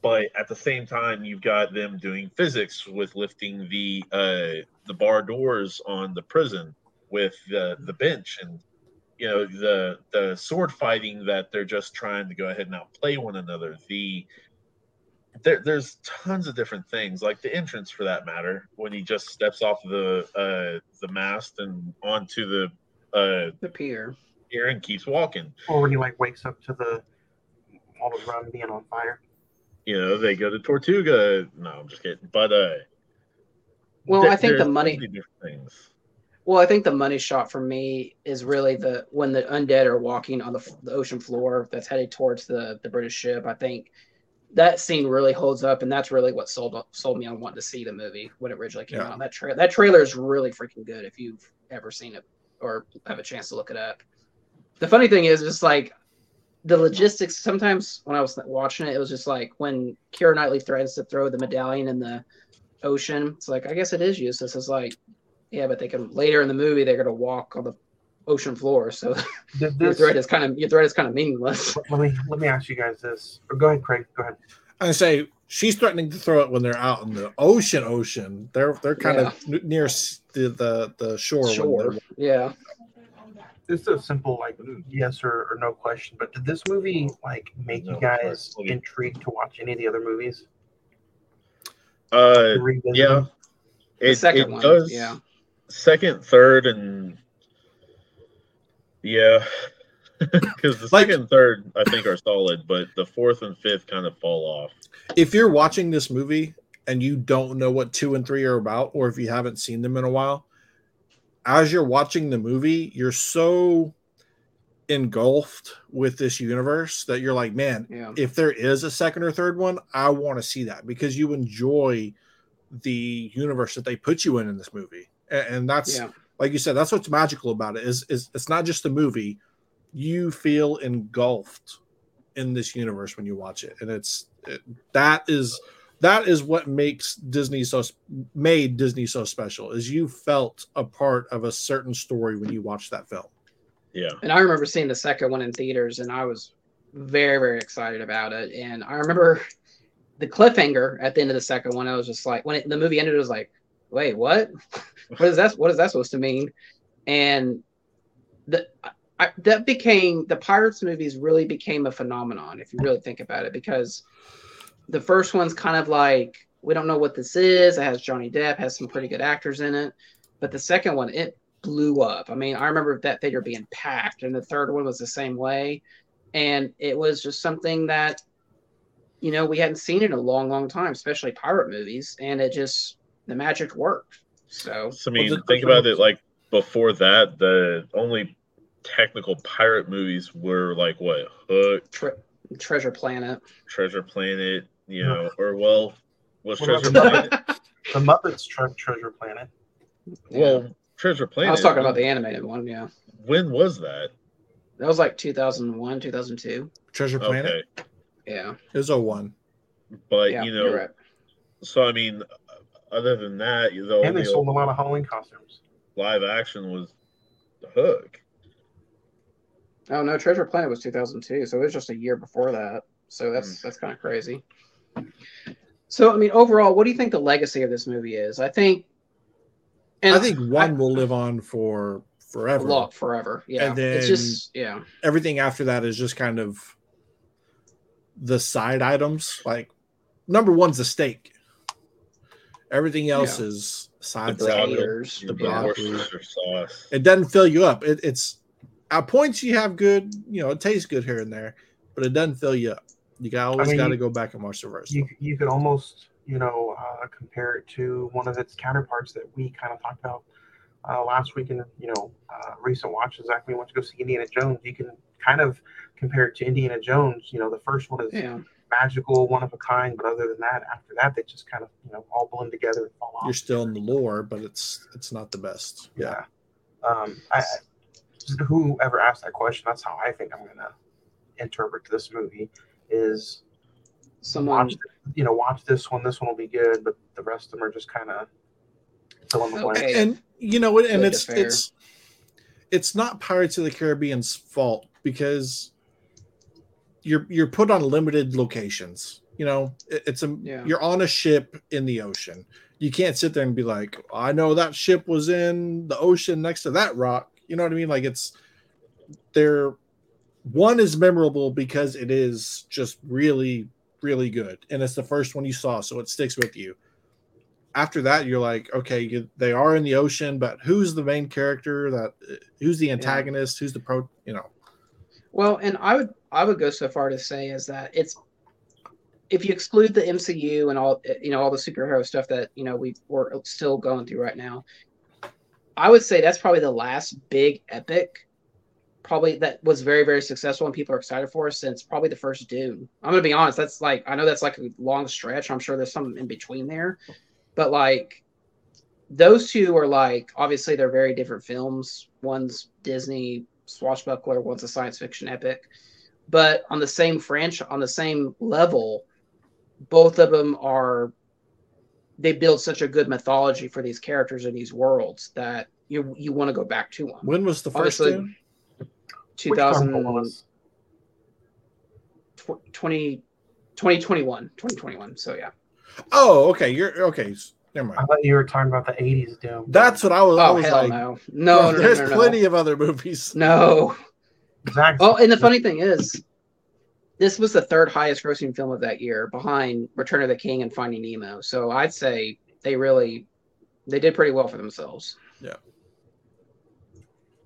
But at the same time, you've got them doing physics with lifting the uh, the bar doors on the prison with the the bench and you know the the sword fighting that they're just trying to go ahead and outplay one another. The there, there's tons of different things, like the entrance for that matter, when he just steps off the uh, the mast and onto the uh, The pier. pier and keeps walking. Or when he like wakes up to the all the rum being on fire. You know, they go to Tortuga. No, I'm just kidding. But uh, Well, there- I think the money- different things. Well, I think the money shot for me is really the when the undead are walking on the, the ocean floor that's headed towards the the British ship. I think that scene really holds up, and that's really what sold sold me on wanting to see the movie when it originally came Yeah. out. That tra- that trailer is really freaking good if you've ever seen it or have a chance to look it up. The funny thing is, just like the logistics. Sometimes when I was watching it, it was just like when Kira Knightley threatens to throw the medallion in the ocean. It's like I guess it is useless. It's like yeah, but they can later in the movie they're gonna walk on the ocean floor, so Did your threat is kind of your threat is kind of meaningless. let me let me ask you guys this. Or go ahead, Craig. Go ahead. I say she's threatening to throw it when they're out in the ocean. Ocean. They're they're kind of near the the, the shore. when Sure. they're- Yeah. It's a simple like yes or, or no question. But did this movie like make No, you guys sorry. intrigued to watch any of the other movies? Uh, yeah, them? The second it one. does. Yeah. Second, third, and yeah, because the Like- second and third I think are solid, but the fourth and fifth kind of fall off. If you're watching this movie and you don't know what two and three are about, or if you haven't seen them in a while, as you're watching the movie, you're so engulfed with this universe that you're like, man, Yeah. if there is a second or third one, I want to see that because you enjoy the universe that they put you in in this movie, A- and, that's Yeah. like you said, that's what's magical about it. Is is it's not just a movie; you feel engulfed in this universe when you watch it, and it's it, that is that is what makes Disney so made Disney so special. Is you felt a part of a certain story when you watched that film. Yeah, And I remember seeing the second one in theaters, and I was very, very excited about it. And I remember the cliffhanger at the end of the second one. I was just like, when it, the movie ended, it was like, wait, what? what is that? What is that supposed to mean? And the I, that became the Pirates movies really became a phenomenon if you really think about it, because the first one's kind of like we don't know what this is. It has Johnny Depp, has some pretty good actors in it, but the second one it blew up. I mean, I remember that theater being packed, and the third one was the same way. And it was just something that, you know, we hadn't seen in a long, long time, especially pirate movies. And it just, the magic worked. So, so, I mean, the- think about it. Like before that, the only technical pirate movies were like what Hook, tre- Treasure Planet. Treasure Planet, you know, or well, was What Treasure the Planet? The Muppets Tre- Treasure Planet. Well, Treasure Planet. I was talking about the animated one. Yeah. when was that? That was like 2001, 2002. Treasure Planet Okay, Yeah. it was a one. but yeah. you you're know, right. so I mean, other than that, the And they only sold a lot of Halloween costumes. live action was the Hook. Oh no, Treasure Planet was 2002, so it was just a year before that. So that's hmm. that's kind of crazy. So I mean, overall, what do you think the legacy of this movie is? I think, and I think one will live on for forever. Look forever. Yeah, And it's then- just yeah, Everything after that is just kind of the side items. Like number one's the steak. Everything else Yeah. is side The broccoli. salad. taters. Your The broccoli. Sauce. It doesn't fill you up. It, it's at points you have good, you know, it tastes good here and there, but it doesn't fill you up. You got always I mean, got to go back and watch the rest. You you could almost you know uh, compare it to one of its counterparts that we kind of talked about uh, last week in you know uh, recent watches. Zach, we went to go see Indiana Jones. You can kind of compare it to Indiana Jones. You know, the first one is Yeah, magical, one of a kind, but other than that, after that, they just kind of you know all blend together and fall off. You're still in the lore, but it's it's not the best. Yeah. Yeah. Um, I, I- whoever asked that question, that's how I think I'm gonna interpret this movie. Is someone. watch, you know, watch this one. This one will be good, but the rest of them are just kind of fill in the blanks. Okay. and you know, and Good it's it's it's not Pirates of the Caribbean's fault because you're you're put on limited locations. You know, It- it's a Yeah. you're on a ship in the ocean. You can't sit there and be like, I know that ship was in the ocean next to that rock. You know what I mean? Like it's there. One is memorable because it is just really, really good, and it's the first one you saw, so it sticks with you after that you're like okay you, they are in the ocean but who's the main character that who's the antagonist who's the pro you know Well, and I would I would go so far to say is that it's if you exclude the MCU and all you know all the superhero stuff that you know we we're still going through right now, I would say that's probably the last big epic, probably that was very very successful and people are excited for since probably the first Dune. I'm gonna be honest, that's like I know that's like a long stretch. I'm sure there's something in between there, but like those two are like obviously they're very different films. One's Disney swashbuckler, one's a science fiction epic, but on the same franchise, on the same level, both of them are. They build such a good mythology for these characters in these worlds that you you want to go back to them. when was the first Obviously, Dune? Which 2000, one was? tw- 20, 2021, 2021. So yeah. Oh, okay. You're okay. s- Never I thought you were talking about the '80s Doom. That's what I was. I Oh was hell like, no, no, bro, no, there's no, no, plenty of other movies. no. Zach. Oh, and the funny thing is, this was the third highest grossing film of that year, behind Return of the King and Finding Nemo. So I'd say they really, they did pretty well for themselves. Yeah.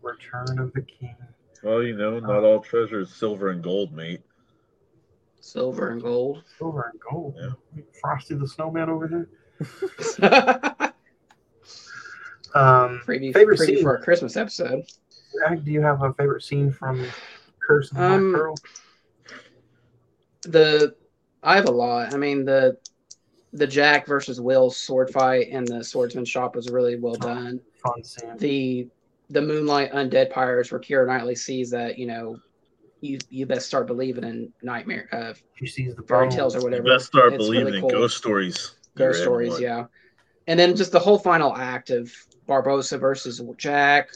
Return of the King. Well, you know, not all treasure is silver and gold, mate. Silver and gold. Silver and gold. Yeah. Frosty the Snowman over here. Um, preview, Favorite preview scene? for our Christmas episode. Zach, do you have a favorite scene from Curse of the Black Um, Pearl? The I have a lot. I mean the the Jack versus Will sword fight in the swordsman shop was really well done. Fun scene. The the Moonlight Undead Pirates where Keira Knightley sees that you know you you best start believing in nightmare uh, She sees the fairy tales or You whatever. best start It's believing really in ghost stories. ghost stories, everyone. yeah. And then just the whole final act of Barbossa versus Jack,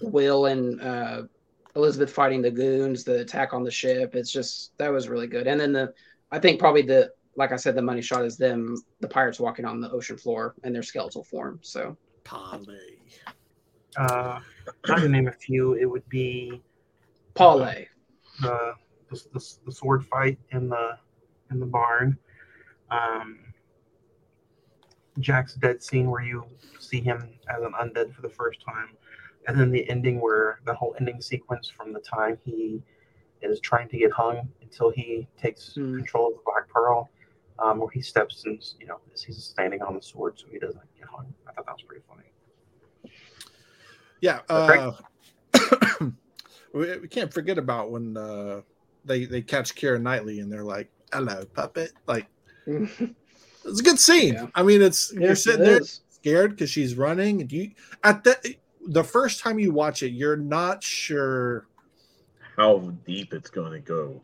Will and uh, Elizabeth fighting the goons, the attack on the ship. It's just that was really good. And then the, I think probably the, like I said, the money shot is them, the pirates walking on the ocean floor in their skeletal form. So Polly. Uh, I can name a few. It would be Paulé, the, the, the, the sword fight in the in the barn. Um, Jack's dead scene where you see him as an undead for the first time, and then the ending where the whole ending sequence from the time he is trying to get hung until he takes Hmm. control of the Black Pearl, um, where he steps and you know he's standing on the sword so he doesn't get hung. I thought that was pretty funny. Yeah. Uh, we, we can't forget about when uh, they they catch Keira Knightley and they're like, "Hello, puppet." Like it's a good scene. Yeah. I mean, it's you're sitting it there is. scared because she's running, and you at the the first time you watch it, you're not sure How deep it's going to go.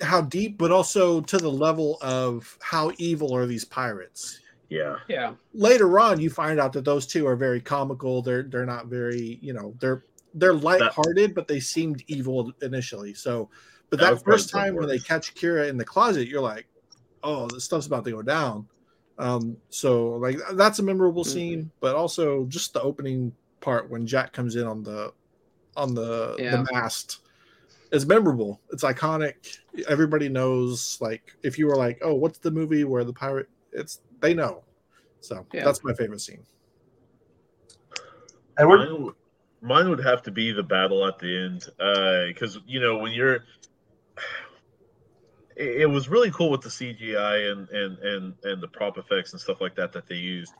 how deep, but also to the level of how evil are these pirates. Yeah. Yeah. Later on, you find out that those two are very comical. They're they're not very you know they're they're lighthearted, but they seemed evil initially. So, but That that first time when they catch Keira in the closet, you're like, oh, this stuff's about to go down. Um, so like that's a memorable Mhm. scene, but also just the opening part when Jack comes in on the on the Yeah. the mast is memorable. It's iconic. Everybody knows. Like if you were like, oh, what's the movie where the pirate? It's they know. So Yeah. that's my favorite scene. Edward, Mine, would- mine would have to be the battle at the end, uh because you know when you're, it, it was really cool with the CGI and and and and the prop effects and stuff like that that they used,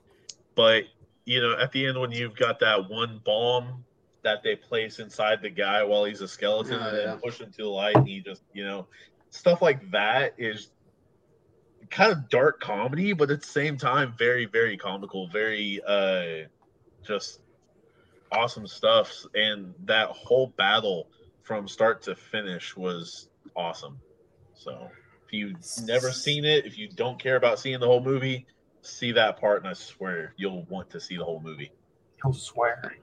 but you know at the end when you've got that one bomb that they place inside the guy while he's a skeleton Oh, and yeah. then push him to the light and he just you know stuff like that is kind of dark comedy but at the same time very very comical very uh just awesome stuff and that whole battle from start to finish was awesome so if you've never seen it if you don't care about seeing the whole movie see that part and i swear you'll want to see the whole movie he'll swear.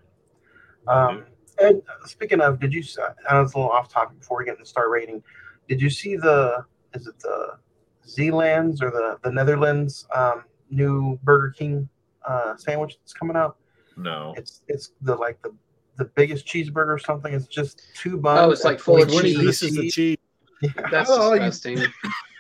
Um, Ed, speaking of, did you? s- I was a little off topic before we get into star rating. Did you see the? Is it the Zealands or the the Netherlands um, new Burger King uh, sandwich that's coming out? no It's it's the like the the biggest cheeseburger or something. It's just two buns. Oh, it's and like full of 20 cheese. pieces of cheese. That's Oh, you- disgusting. you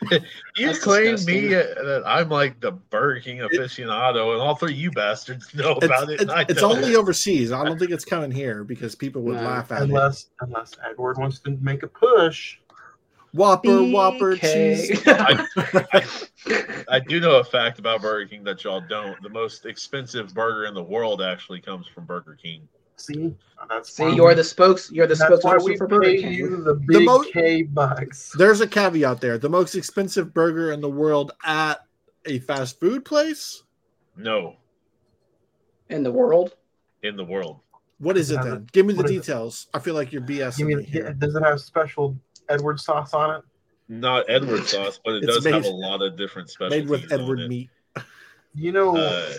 That's claim disgusting. me uh, that i'm like the burger king aficionado and all three of you bastards know about it it's, and it's only overseas. I don't think it's coming here because people would No. laugh at it. Unless unless Edward wants to make a push. Whopper, Whopper, BK. cheese. I, I do know a fact about Burger King that y'all don't. The most expensive burger in the world actually comes from Burger King. See, that's See, you're we- the spokes. You're the that's spokesperson we for Burger King. you the big mo- K bucks. There's a caveat there. The most expensive burger in the world at a fast food place. No, in the world. in the world. What is it What is then? Give me the What is it? details. I feel like you're BSing You me mean here. does it have special Edward sauce on it? Not Edward sauce, but it It's does have a lot of different specialties. Made with on Edward it. meat. You know, Uh,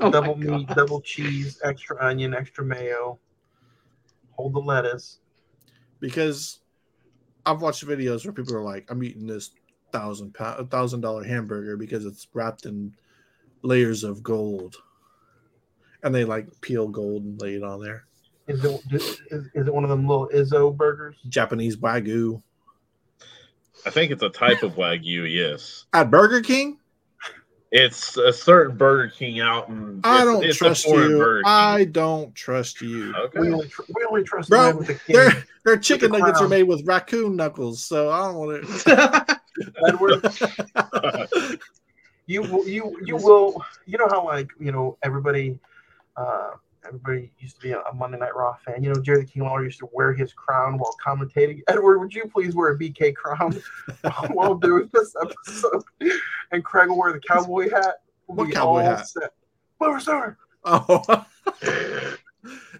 Oh double my meat, double cheese, extra onion, extra mayo. Hold the lettuce. Because I've watched videos where people are like, I'm eating this thousand pound, a thousand dollar hamburger because it's wrapped in layers of gold, and they like peel gold and lay it on there. Is it is, is it one of them little Izzo burgers? Japanese wagyu I think it's a type of wagyu. Yes, at Burger King. It's a certain Burger King out in. I don't it's a trust foreign you. I don't trust you. Okay. We only tr- we only trust Bro, the man with the king. Their their chicken the nuggets are made with raccoon knuckles, so I don't want it. Edward, you will- you you will you know how like you know everybody uh everybody used to be a, a Monday Night Raw fan. You know Jerry the King Lawler used to wear his crown while commentating. Edward, would you please wear a BK crown while doing this episode? And Craig will wear the cowboy hat. We'll What be cowboy hat? Set. Well, sir. oh,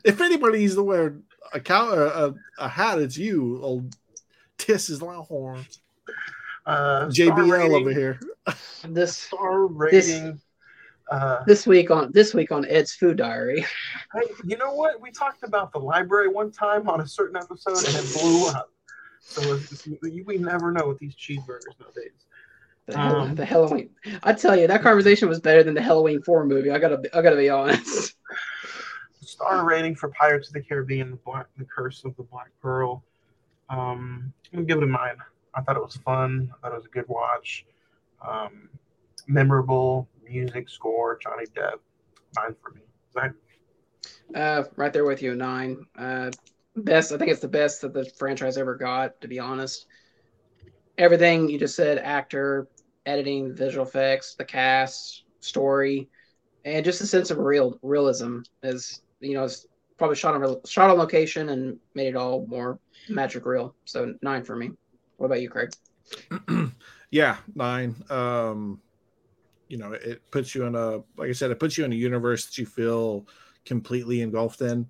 if anybody needs to wear a cow a, a, a hat, it's you, old Tiss is Longhorn. Uh, JBL rating- over here. this Star rating. Uh, this week on this week on Ed's Food Diary. Hey, you know what? We talked about the library one time on a certain episode, and it blew up. So it's- we never know with these cheeseburgers nowadays. The, Um, the Halloween. I tell you, that conversation was better than the Halloween Four movie. I gotta, be- I gotta be honest. Star rating for Pirates of the Caribbean: The Black, The Curse of the Black Pearl. Um, I'm gonna give it a nine. I thought it was fun. I thought it was a good watch. Um, memorable music score, Johnny Depp. Nine for me. Zach? Uh, right there with you, nine. Uh, best. I think it's the best that the franchise ever got. To be honest, everything you just said: actor, editing, visual effects, the cast, story, and just a sense of real realism. Is you know, it's probably shot on shot on location and made it all more magic real. So nine for me. What about you, Craig? yeah, nine. Um, you know, it puts you in a like I said, it puts you in a universe that you feel completely engulfed in.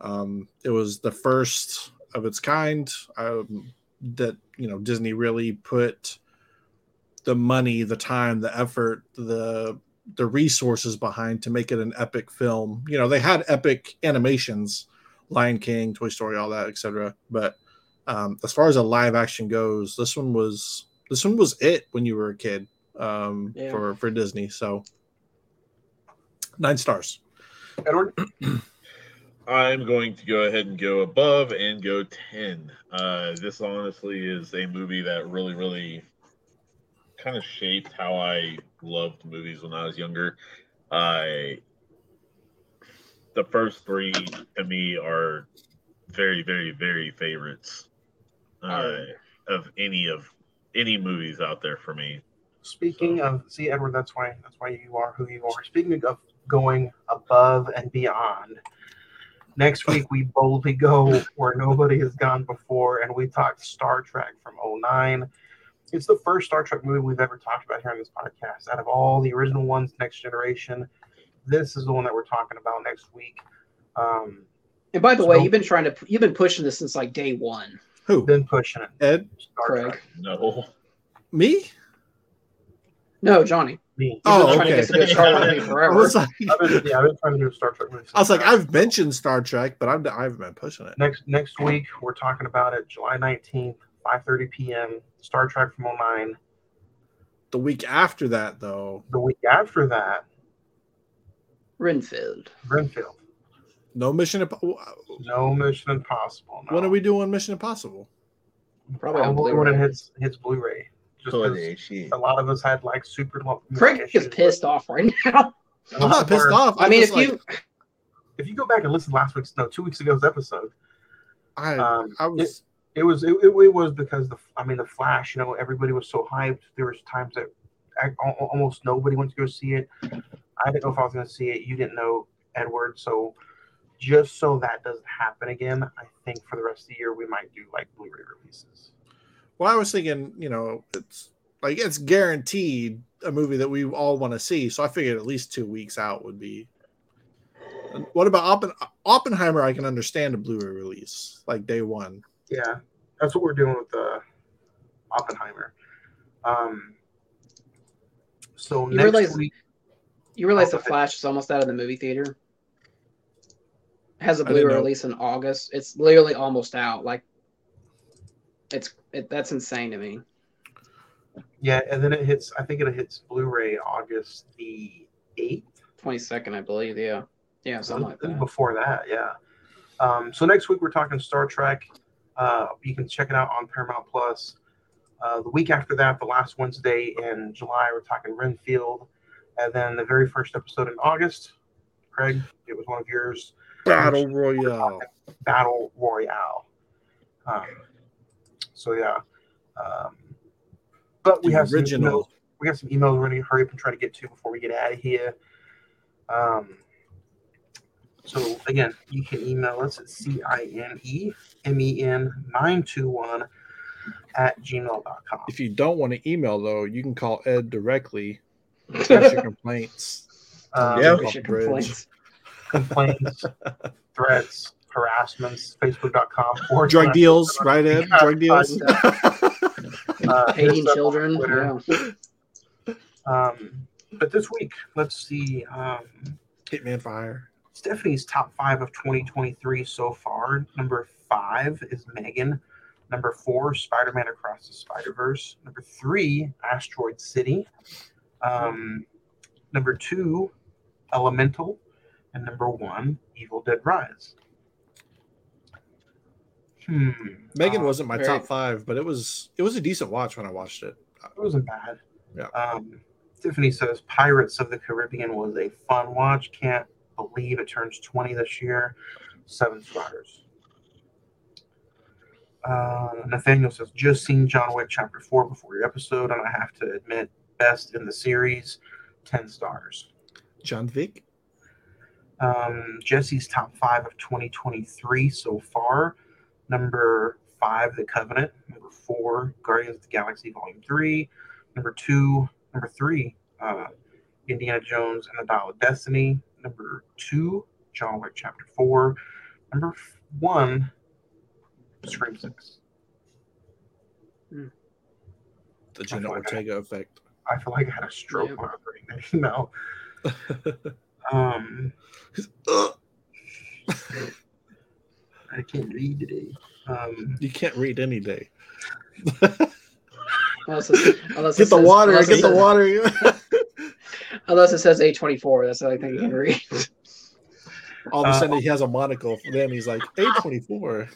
Um, it was the first of its kind um, that you know Disney really put the money, the time, the effort, the the resources behind to make it an epic film. You know, they had epic animations, Lion King, Toy Story, all that, etc. But um, as far as a live action goes, this one was this one was it when you were a kid um, Yeah. for for Disney. So nine stars. Edward? I'm going to go ahead and go above and go 10. Uh, this honestly is a movie that really, really kind of shaped how I loved movies when I was younger. I the first three to me are very, very, very favorites uh, of any of any movies out there for me. Speaking of, see, Edward, that's why that's why you are who you are. Speaking of going above and beyond, next week we boldly go where nobody has gone before, and we talk Star Trek from 09. It's the first Star Trek movie we've ever talked about here on this podcast. Out of all the original ones, Next Generation, this is the one that we're talking about next week. Um, And by the way, you've been trying to you've been pushing this since like day one, Who? been pushing it. Ed? Star Craig. Trek. No. Me? No, Johnny. Me. You've Oh, trying to okay. get to do a Star Wars I forever. was like, I've been, yeah, I've been trying to do a Star Trek movie. I was like, I've mentioned Star Trek, but I'm, I haven't been pushing it. next next week we're talking about it july 19th 5.30 p.m star trek from 09 The week after that, though, the week after that Renfield. Renfield. no Mission. Imp- no mission impossible no. When are we doing Mission Impossible? Probably on Probably when it hits hits blu-ray just 'cause shit. A lot of us had like super long Craig is pissed off right now. I'm not pissed off. I I'm mean, if like, you if you go back and listen to last week's no two weeks ago's episode I, um, I was. it was it, it, it was because the I mean the Flash, you know, everybody was so hyped. There was times that I, almost nobody went to go see it. I didn't know if I was going to see it. You didn't know Edward, so just so that doesn't happen again, I think for the rest of the year we might do like Blu-ray releases. Well, I was thinking, you know, it's like it's guaranteed a movie that we all want to see. So I figured at least two weeks out would be. What about Oppen- Oppenheimer? I can understand a Blu-ray release like day one. Yeah, that's what we're doing with uh, Oppenheimer. Um, so You next realize- week, you realize Oh, the Flash is almost out of the movie theater. Has a Blu-ray release in August. It's literally almost out. Like, it's it, that's insane to me. Yeah, and then it hits. I think it hits Blu-ray August the eighth. Twenty second, I believe. Yeah, yeah, something like that. Before that, yeah. Um, so next week we're talking Star Trek. Uh, you can check it out on Paramount Plus. Uh, the week after that, the last Wednesday in July, we're talking Renfield, and then the very first episode in August. Craig, it was one of yours. Battle Royale. Battle Royale. Um, so yeah, um, but we The have some original. emails. We got some emails we're going to hurry up and try to get to before we get out of here. Um, so again, you can email us at c i n e m e n nine two one at gmail.com. If you don't want to email though, you can call Ed directly. Express your complaints. Um, Yeah. Push your complaints. complaints, threats, harassments, facebook.com forward Drug slash- deals, right, Ed? Yeah, Drug deals. uh, Hating hit us up on children. Yeah. Um, but this week, let's see. Um, Hitman Fire. Stephanie's top five of 2023 so far. Number five is Megan. Number four, Spider Man Across the Spider Verse. Number three, Asteroid City. Um, number two, Elemental. And number one, Evil Dead Rise. Hmm. Megan uh, wasn't my very- top five, but it was it was a decent watch when I watched it. It wasn't bad. Yeah. Um, Tiffany says Pirates of the Caribbean was a fun watch. Can't believe it turns 20 this year. Seven stars. Uh, Nathaniel says just seen John Wick Chapter 4 before your episode, and I have to admit, best in the series. 10 stars. John Wick? Um, Jesse's top five of 2023 so far. Number five, The Covenant. Number four, Guardians of the Galaxy Volume 3. Number two, number three, uh, Indiana Jones and the Dial of Destiny. Number two, John Wick Chapter 4. Number f- one, Scream 6. The Jenna Okay. Ortega effect. I feel like I had a stroke Yeah. when I was reading that email. Um, Ugh, I can't read today. Um, you can't read any day. Unless it, unless Get the says- water. Unless Get the says- water. Unless it says A24. That's the only thing you can read. All of a Uh, sudden, he has a monocle. Then he's like A twenty four.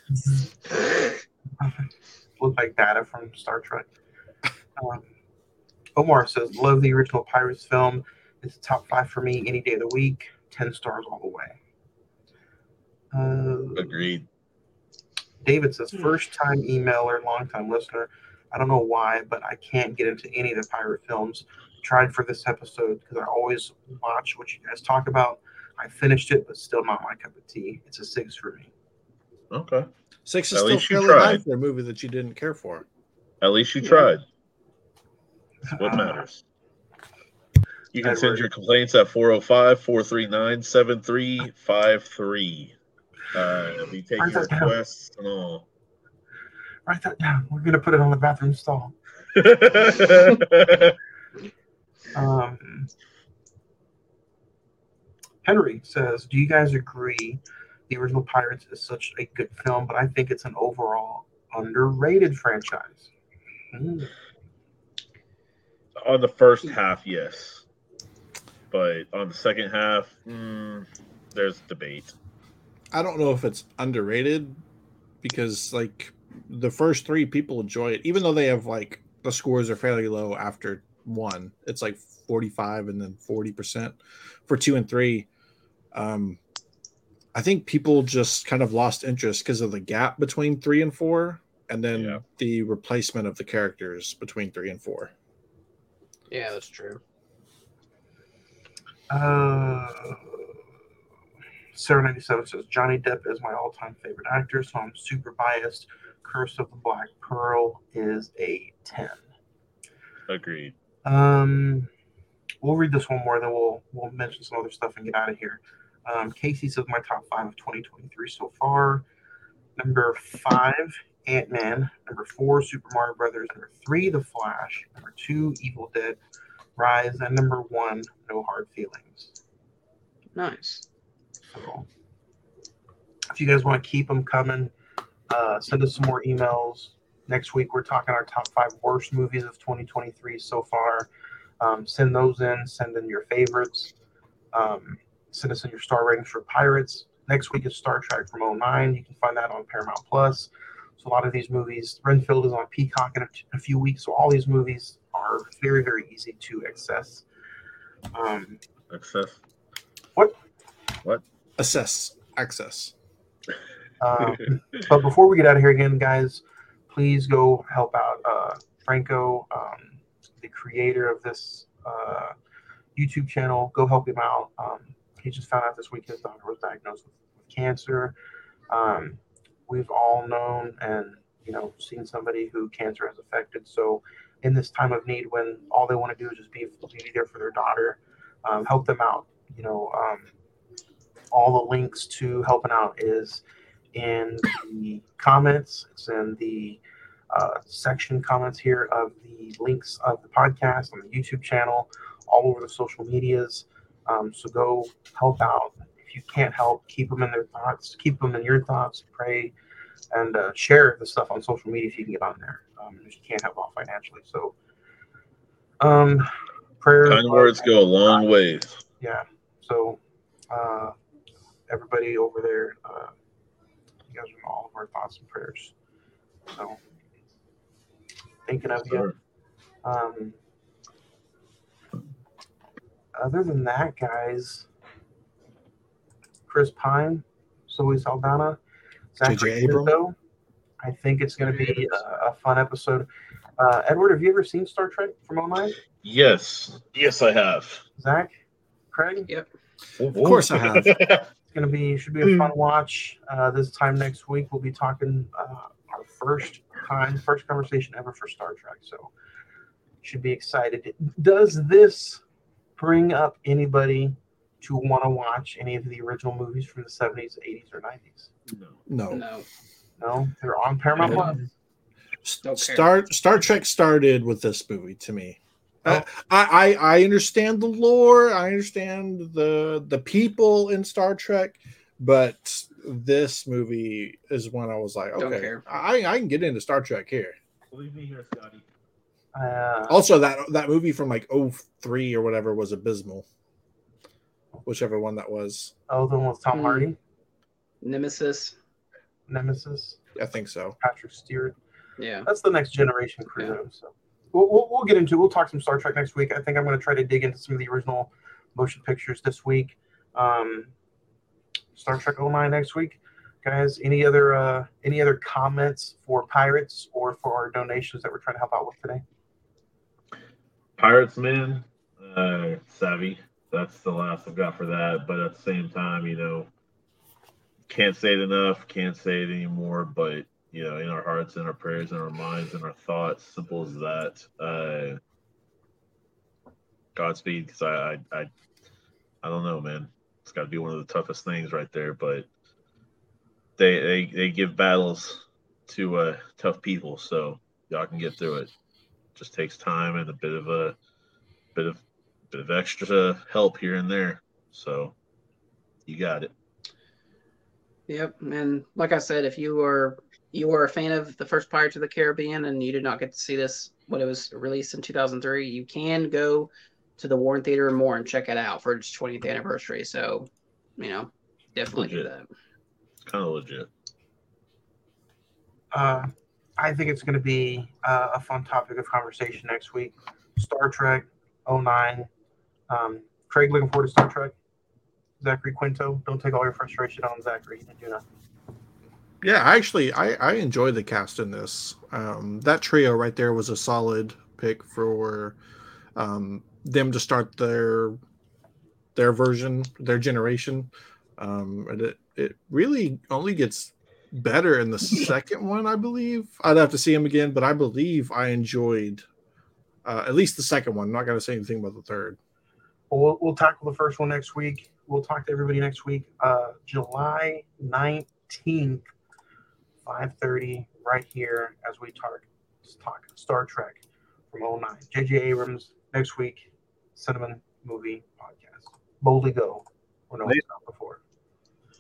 look like data from Star Trek. Um, Omar says, "Love the original Pirates film. It's a top five for me any day of the week. Ten stars all the way." Uh, Agreed. David says, first time emailer, long time listener. I don't know why, but I can't get into any of the pirate films. Tried for this episode because I always watch what you guys talk about. I finished it, but still not my cup of tea. It's a six for me. Okay. Six is At still least you fairly high tried. for a movie that you didn't care for. At least you Yeah. tried. That's what Uh, matters. You can Edward. send your complaints at 405 439 7353. Uh, be taking Write that down. and all. Write that down. We're gonna put it on the bathroom stall. Um, Henry says, "Do you guys agree the original Pirates is such a good film, but I think it's an overall underrated franchise?" Hmm. on the first half, yes. But on the second half, mm, there's debate. I don't know if it's underrated because like the first three people enjoy it, even though they have like the scores are fairly low after one. It's like 45 and then 40% for two and three. Um I think people just kind of lost interest because of the gap between three and four, and then Yeah. the replacement of the characters between three and four. yeah, that's true. Uh, Sarah ninety seven says Johnny Depp is my all time favorite actor, so I'm super biased. Curse of the Black Pearl is a ten. Agreed. Um, we'll read this one more, then we'll we'll mention some other stuff and get out of here. Um, Casey says my top five of 2023 so far. Number five, Ant Man. Number four, Super Mario Brothers. Number three, The Flash. Number two, Evil Dead Rise, and number one, No Hard Feelings. Nice. If you guys want to keep them coming, uh, send us some more emails. next week we're talking our top five worst movies of 2023 so far. Um, send those in. Send in your favorites. Um, send us in your star ratings for Pirates. Next week is Star Trek from 09. You can find that on Paramount Plus. So a lot of these movies, Renfield is on Peacock in a, a few weeks. So all these movies are very, very easy to access. Um, Access. What? What? Assess access. Um, but before we get out of here again, guys, please go help out uh, Franco, um, the creator of this uh, YouTube channel. Go help him out. Um, he just found out this week his daughter was diagnosed with, cancer. Um, we've all known and you know seen somebody who cancer has affected. So in this time of need, when all they want to do is just be, be there for their daughter, um, help them out. You know, um, all the links to helping out is in the comments. It's in the uh, section comments here of the links of the podcast on the YouTube channel, all over the social medias. Um, so go help out. If you can't help, keep them in their thoughts. Keep them in your thoughts. Pray and uh, share the stuff on social media if you can get on there. Um, if you can't help out financially, so um, prayer. Kind words go a long ways. Yeah. So uh, everybody over there, uh, you guys are in all of our thoughts and prayers. So thinking of you. Um, other than that, guys, Chris Pine, Zoe Saldana, Zachary J.J. Abrams. I think it's going to be a, a fun episode. Uh, Edward, have you ever seen Star Trek from 09? Yes. Yes, I have. Zach, Craig, Yep. Of course I have. it's going to be should be a fun watch. Uh, this time next week, we'll be talking uh, our first time, first conversation ever for Star Trek. So should be excited. Does this bring up anybody to want to watch any of the original movies from the 70s, 80s, or 90s? No. No. No, they're on Paramount Plus. Care. Star Star Trek started with this movie to me. Oh. I, I I understand the lore. I understand the the people in Star Trek, but this movie is when I was like, okay. I I can get into Star Trek here. Believe me here, Scotty. Uh, Also, that that movie from like 03 or whatever was abysmal. Whichever one that was, oh, the one with Tom Hmm. Hardy, Nemesis. Nemesis, I think so. Patrick Stewart. Yeah. That's the next generation crew. Yeah. So we'll, we'll, we'll get into. We'll talk some Star Trek next week. I think I'm going to try to dig into some of the original motion pictures this week. Um, Star Trek 09 next week, guys. Any other uh, any other comments for pirates or for our donations that we're trying to help out with today? Pirates, man. Uh, savvy. That's the last I've got for that. But at the same time, you know, can't say it enough. Can't say it anymore. But you know, in our hearts, in our prayers, in our minds, in our thoughts, simple as that. Uh, Godspeed, because I, I, I, I don't know, man. It's got to be one of the toughest things right there. But they, they, they give battles to uh, tough people, so y'all can get through it just takes time and a bit of a bit of bit of extra help here and there. So you got it. Yep. And like I said, if you are you are a fan of the first Pirates of the Caribbean and you did not get to see this when it was released in 2003, you can go to the Warren Theater and more and check it out for its 20th anniversary. So, you know, definitely do that. Kind of legit. Uh, I think it's going to be uh, a fun topic of conversation next week. Star Trek 09. Um, Craig, looking forward to Star Trek. Zachary Quinto, don't take all your frustration on Zachary. He didn't do nothing. Yeah, actually, I I enjoy the cast in this. Um, that trio right there was a solid pick for um, them to start their their version, their generation. Um, and it it really only gets better in the second one, I believe. I'd have to see him again, but I believe I enjoyed uh, at least the second one. I'm not going to say anything about the third. Well, we'll, we'll tackle the first one next week. We'll talk to everybody next week. Uh, July 19th, 5.30, right here as we talk, talk Star Trek from 09. J.J. Abrams next week, Cine-Men Movie Podcast. Boldly go. Or no, not